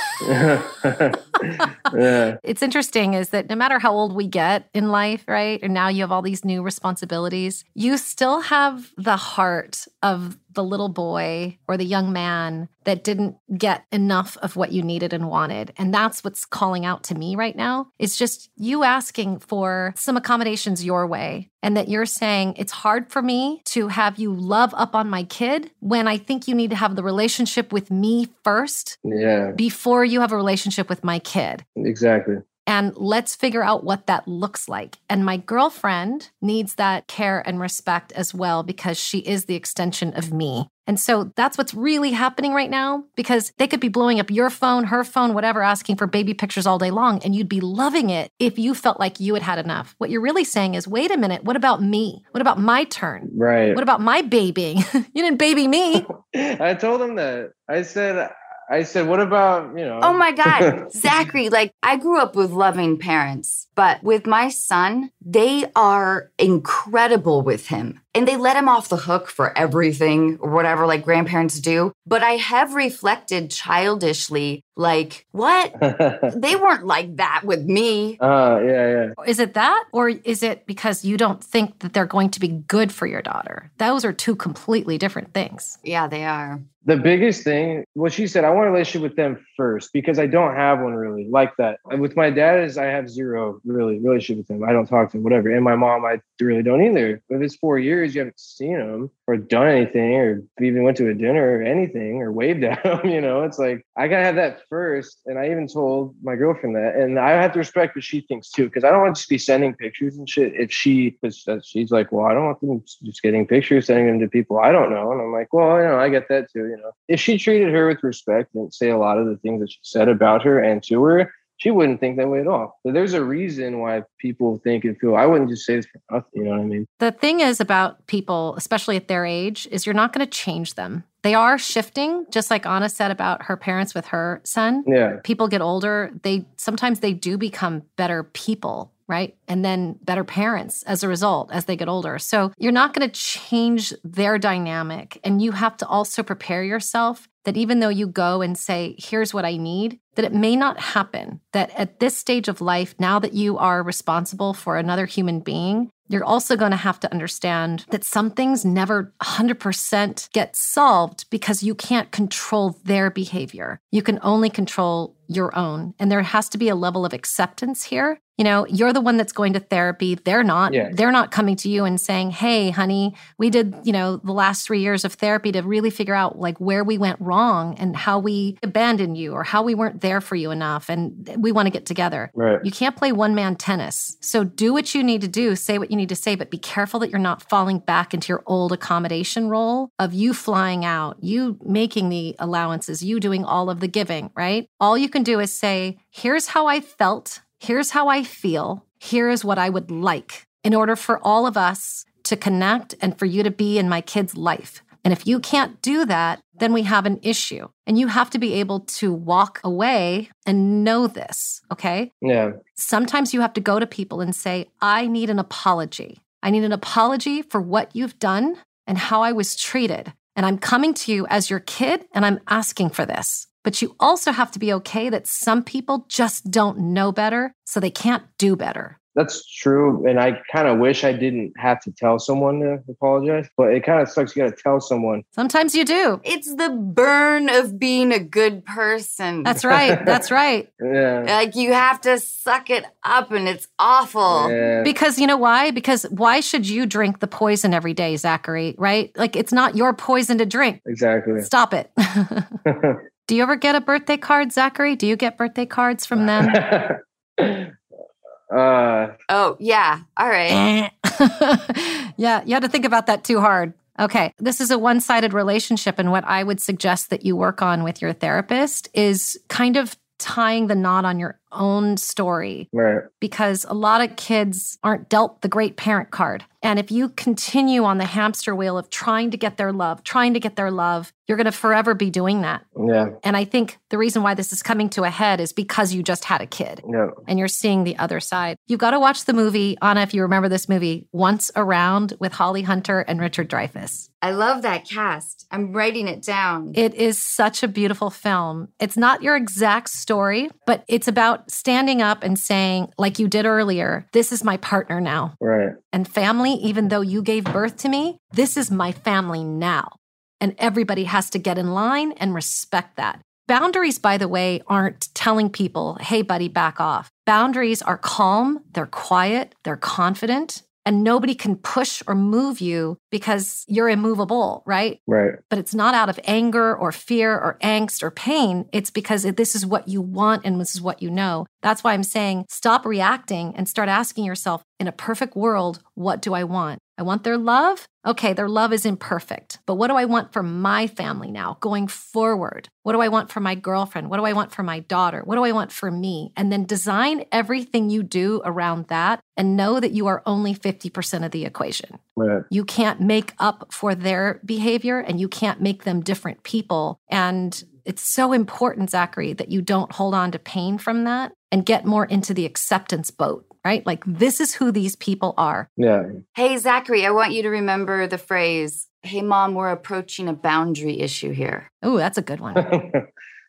yeah. It's interesting is that no matter how old we get in life, right? And now you have all these new responsibilities, you still have the heart of the little boy or the young man that didn't get enough of what you needed and wanted. And that's what's calling out to me right now. It's just you asking for some accommodations your way and that you're saying it's hard for me to have you love up on my kid when I think you need to have the relationship with me first Yeah. before you have a relationship with my kid Exactly. and let's figure out what that looks like. And my girlfriend needs that care and respect as well because she is the extension of me. And so that's what's really happening right now because they could be blowing up your phone, her phone, whatever, asking for baby pictures all day long. And you'd be loving it if you felt like you had had enough. What you're really saying is, wait a minute, what about me? What about my turn? Right. What about my babying? you didn't baby me. I told them that. I said. I said, what about you know? Oh my God, Zachary, like I grew up with loving parents, but with my son, they are incredible with him. and they let him off the hook for everything or whatever like grandparents do. But I have reflected childishly, like, what? they weren't like that with me. Uh, yeah, yeah. Is it that? Or is it because you don't think that they're going to be good for your daughter? Those are two completely different things. Yeah, they are. The biggest thing, what she said, I want a relationship with them first because I don't have one really like that. And with my dad, is I have zero really relationship with him. I don't talk to him, whatever. And my mom, I really don't either. If it's four years, you haven't seen him or done anything or even went to a dinner or anything or waved at him, you know, it's like I gotta have that first. And I even told my girlfriend that, and I have to respect what she thinks too, because I don't want to just be sending pictures and shit. If she, she's like, well, I don't want them just getting pictures, sending them to people I don't know, and I'm like, well, you know, I get that too you know, if she treated her with respect and say a lot of the things that she said about her and to her, she wouldn't think that way at all. But there's a reason why people think and feel. I wouldn't just say this for nothing. You know what I mean? The thing is about people, especially at their age, is you're not going to change them. They are shifting, just like Anna said about her parents with her son. Yeah. People get older. They sometimes they do become better people right? And then better parents as a result as they get older. So you're not going to change their dynamic. And you have to also prepare yourself that even though you go and say, here's what I need, that it may not happen. That at this stage of life, now that you are responsible for another human being, you're also going to have to understand that some things never 100% get solved because you can't control their behavior. You can only control your own. And there has to be a level of acceptance here. You know, you're the one that's going to therapy. They're not. Yeah. They're not coming to you and saying, "Hey, honey, we did, you know, the last 3 years of therapy to really figure out like where we went wrong and how we abandoned you or how we weren't there for you enough and we want to get together." Right. You can't play one-man tennis. So do what you need to do, say what you need to say, but be careful that you're not falling back into your old accommodation role of you flying out, you making the allowances, you doing all of the giving, right? All you can do is say, here's how I felt, here's how I feel, here is what I would like in order for all of us to connect and for you to be in my kid's life. And if you can't do that, then we have an issue. And you have to be able to walk away and know this, okay? Yeah. Sometimes you have to go to people and say, I need an apology. I need an apology for what you've done and how I was treated. And I'm coming to you as your kid and I'm asking for this. But you also have to be okay that some people just don't know better, so they can't do better. That's true. And I kind of wish I didn't have to tell someone to apologize, but it kind of sucks. You got to tell someone. Sometimes you do. It's the burn of being a good person. That's right. That's right. Yeah. like you have to suck it up and it's awful. Yeah. Because you know why? Because why should you drink the poison every day, Zachary? Right? Like it's not your poison to drink. Exactly. Stop it. Do you ever get a birthday card, Zachary? Do you get birthday cards from them? Uh, Oh, yeah. All right. yeah, you had to think about that too hard. Okay, this is a one sided relationship. And what I would suggest that you work on with your therapist is kind of tying the knot on your own story right. because a lot of kids aren't dealt the great parent card. And if you continue on the hamster wheel of trying to get their love, trying to get their love, you're going to forever be doing that. Yeah. And I think the reason why this is coming to a head is because you just had a kid Yeah. and you're seeing the other side. You've got to watch the movie, Anna, if you remember this movie, Once Around with Holly Hunter and Richard Dreyfuss. I love that cast. I'm writing it down. It is such a beautiful film. It's not your exact story, but it's about standing up and saying, like you did earlier, this is my partner now. Right. And family, even though you gave birth to me, this is my family now. And everybody has to get in line and respect that. Boundaries, by the way, aren't telling people, hey, buddy, back off. Boundaries are calm, they're quiet, they're confident, and nobody can push or move you because you're immovable, right? Right. But it's not out of anger or fear or angst or pain. It's because this is what you want and this is what you know. That's why I'm saying stop reacting and start asking yourself in a perfect world, what do I want? I want their love. Okay, their love is imperfect, but what do I want for my family now going forward? What do I want for my girlfriend? What do I want for my daughter? What do I want for me? And then design everything you do around that and know that you are only 50% of the equation. Right. You can't make up for their behavior and you can't make them different people. And it's so important, Zachary, that you don't hold on to pain from that and get more into the acceptance boat right? Like, this is who these people are. Yeah. Hey, Zachary, I want you to remember the phrase, Hey, mom, we're approaching a boundary issue here. Oh, that's a good one.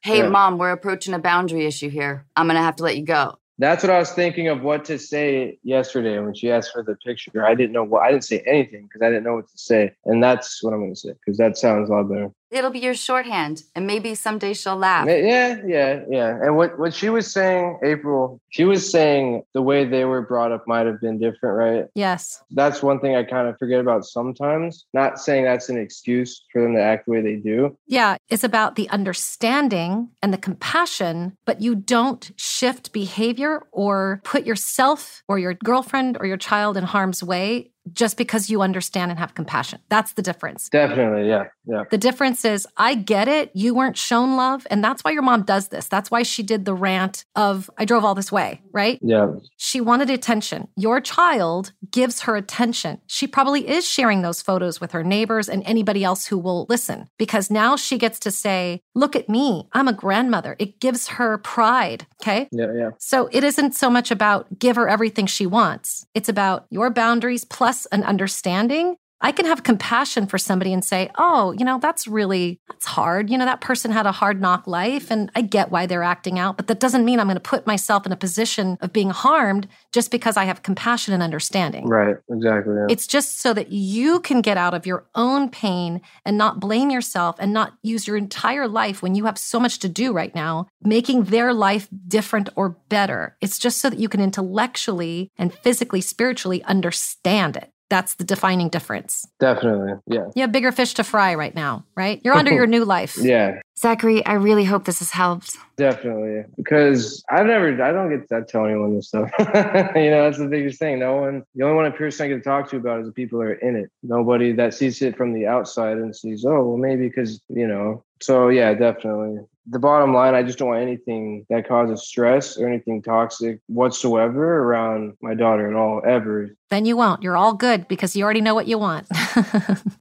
Hey, Yeah. mom, we're approaching a boundary issue here. I'm going to have to let you go. That's what I was thinking of what to say yesterday when she asked for the picture. I didn't know what I didn't say anything because I didn't know what to say. And that's what I'm gonna say because that sounds a lot better. It'll be your shorthand, and maybe someday she'll laugh. Yeah, yeah, yeah. And what what she was saying, April, she was saying the way they were brought up might have been different, right? yes. That's one thing I kind of forget about sometimes. Not saying that's an excuse for them to act the way they do. Yeah, it's about the understanding and the compassion, but you don't shift behavior or put yourself or your girlfriend or your child in harm's way just because you understand and have compassion. That's the difference. Definitely, yeah, yeah. The difference is, I get it. You weren't shown love. And that's why your mom does this. That's why she did the rant of, I drove all this way, right? Yeah, She wanted attention. Your child gives her attention. She probably is sharing those photos with her neighbors and anybody else who will listen because now she gets to say, Look at me. I'm a grandmother. It gives her pride. Okay. yeah, yeah. So it isn't so much about give her everything she wants, it's about your boundaries plus an understanding. I can have compassion for somebody and say, oh, you know, that's really, that's hard. You know, that person had a hard knock life and I get why they're acting out, but that doesn't mean I'm going to put myself in a position of being harmed just because I have compassion and understanding. Right, exactly. Yeah. It's just so that you can get out of your own pain and not blame yourself and not use your entire life when you have so much to do right now, making their life different or better. It's just so that you can intellectually and physically, spiritually understand it. That's the defining difference. Definitely, yeah, You have bigger fish to fry right now, right? You're under your new life. yeah. Zachary, I really hope this has helped. Definitely, because I've never, I don't get to tell anyone this stuff. you know, that's the biggest thing. No one, the only one person I get to talk to about is the people that are in it. Nobody that sees it from the outside and sees, oh, well, maybe because you know. So yeah, definitely. The bottom line, I just don't want anything that causes stress or anything toxic whatsoever around my daughter at all, ever. Then you won't. You're all good because you already know what you want.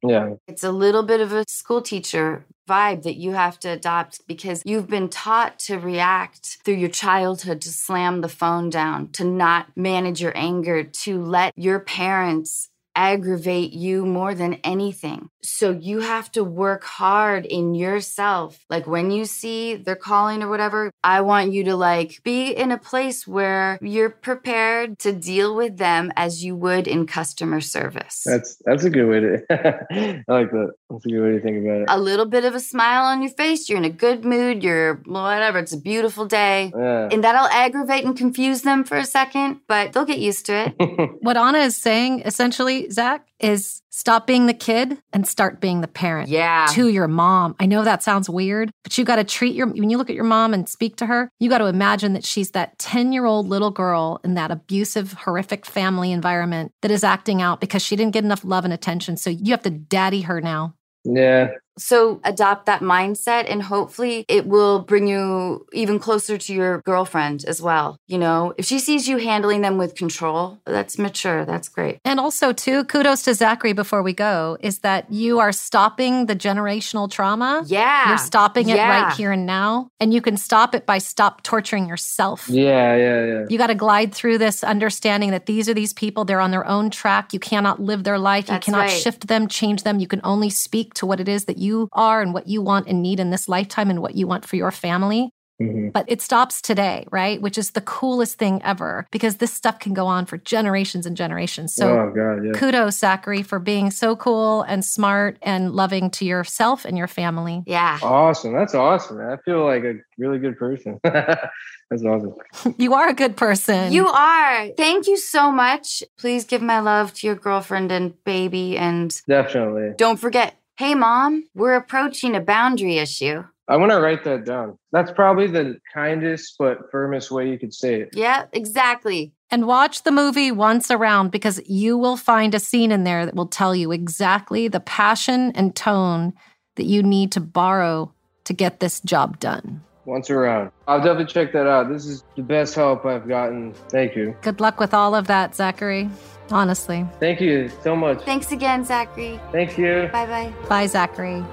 Yeah, It's a little bit of a school teacher vibe that you have to adopt because you've been taught to react through your childhood to slam the phone down, to not manage your anger, to let your parents aggravate you more than anything. So you have to work hard in yourself. Like when you see they're calling or whatever, I want you to like be in a place where you're prepared to deal with them as you would in customer service. that's that's a good way to. I like that. That's a good way to think about it. a little bit of a smile on your face. You're in a good mood. You're whatever. It's a beautiful day. Yeah. And that'll aggravate and confuse them for a second, but they'll get used to it. what Anna is saying, essentially, Zach, is stop being the kid and start being the parent. Yeah. To your mom. I know that sounds weird, but you got to treat your, when you look at your mom and speak to her, you got to imagine that she's that 10 year old little girl in that abusive, horrific family environment that is acting out because she didn't get enough love and attention. So you have to daddy her now. yeah. So adopt that mindset and hopefully it will bring you even closer to your girlfriend as well. You know, if she sees you handling them with control, that's mature. That's great. And also, too, kudos to Zachary before we go, is that you are stopping the generational trauma. Yeah. You're stopping it Yeah. right here and now. And you can stop it by stop torturing yourself. Yeah, yeah, yeah. You got to glide through this understanding that these are these people, they're on their own track. You cannot live their life. That's you cannot right. shift them, change them. You can only speak to what it is that you are and what you want and need in this lifetime and what you want for your family. Mhm. But it stops today, right? Which is the coolest thing ever because this stuff can go on for generations and generations. So oh god, yeah. kudos, Zachary, for being so cool and smart and loving to yourself and your family. Yeah. Awesome. That's awesome. Man. I feel like a really good person. That's awesome. You are a good person. You are. Thank you so much. Please give my love to your girlfriend and baby. And Definitely. don't forget hey, mom, we're approaching a boundary issue. I'm gonna write that down. That's probably the kindest but firmest way you could say it. Yeah, exactly. And watch the movie once around because you will find a scene in there that will tell you exactly the passion and tone that you need to borrow to get this job done. Once around. I'll definitely check that out. This is the best help I've gotten. Thank you. Good luck with all of that, Zachary. Honestly. Thank you so much. Thanks again, Zachary. Thank you. Bye bye. Bye, Zachary.